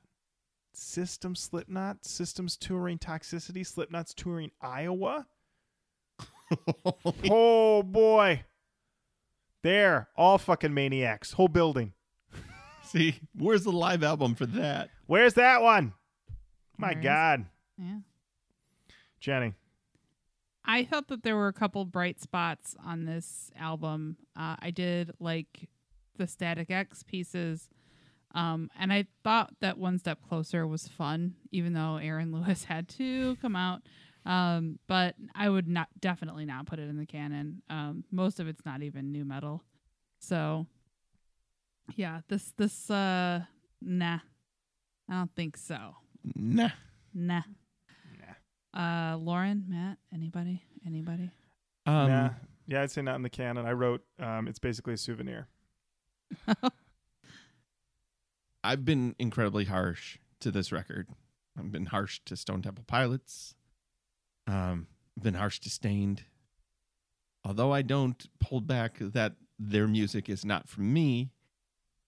System Slipknot, Systems touring Toxicity, Slipknot's touring Iowa. oh boy. There, all fucking maniacs, whole building. See, where's the live album for that? Where's that one? My Where is- God. Yeah. Jenny. I thought that there were a couple bright spots on this album. Uh, I did like the Static X pieces. Um, and I thought that One Step Closer was fun, even though Aaron Lewis had to come out. Um, but I would not definitely not put it in the canon. Um, most of it's not even nu metal. So yeah, this this uh nah. I don't think so. Nah. Nah. Nah. Uh Lauren, Matt, anybody? Anybody? Um, yeah. Yeah, I'd say not in the canon. I wrote um, it's basically a souvenir. I've been incredibly harsh to this record. I've been harsh to Stone Temple Pilots. Um, been harsh to Staind. Although I don't hold back that their music is not for me,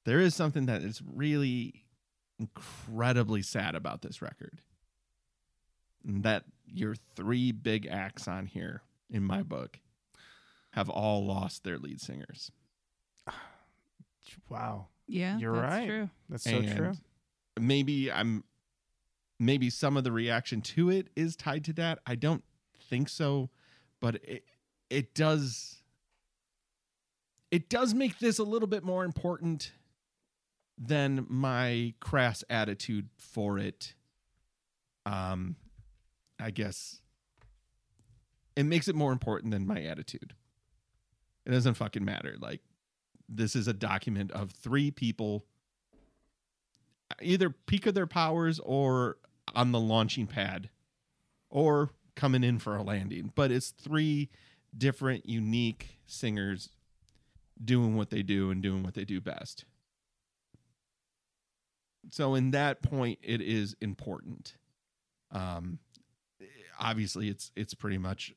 there is something that is really incredibly sad about this record. And that your three big acts on here, in my book, have all lost their lead singers. Wow. Yeah, You're that's right. true. That's so And true. maybe I'm maybe some of the reaction to it is tied to that. I don't think so, but it it does it does make this a little bit more important than my crass attitude for it. Um I guess it makes it more important than my attitude. It doesn't fucking matter. Like this is a document of three people either peak of their powers or on the launching pad or coming in for a landing. But it's three different, unique singers doing what they do and doing what they do best. So, in that point, it is important. Um, obviously, it's it's pretty much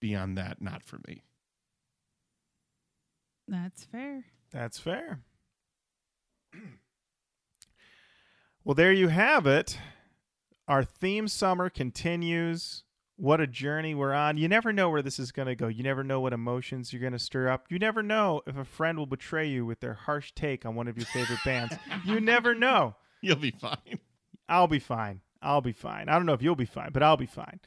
beyond that, not for me. That's fair. That's fair. well, there you have it. Our theme summer continues. What a journey we're on. You never know where this is going to go. You never know what emotions you're going to stir up. You never know if a friend will betray you with their harsh take on one of your favorite bands. You never know. You'll be fine. I'll be fine. I'll be fine. I don't know if you'll be fine, but I'll be fine.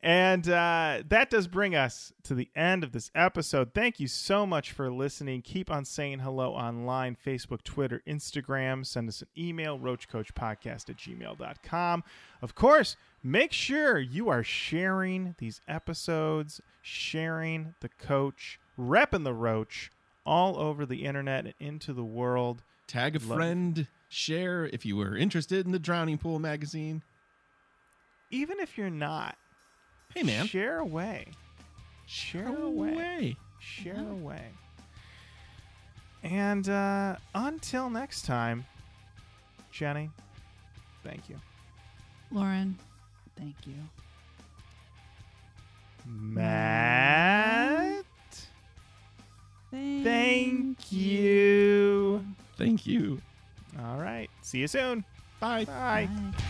And uh, that does bring us to the end of this episode. Thank you so much for listening. Keep on saying hello online Facebook, Twitter, Instagram. Send us an email, roachkoachpodcast at gmail.com. Of course, make sure you are sharing these episodes, sharing the coach, repping the roach all over the internet and into the world. Tag a Love- friend, share if you were interested in the Drowning Pool magazine. even if you're not, Hey, man. Share away. Share away. Away. Share away. And uh, until next time, Jenny, thank you. Lauren, thank you. Matt, Thank, thank you. Thank you. All right. See you soon. Bye. Bye. Bye.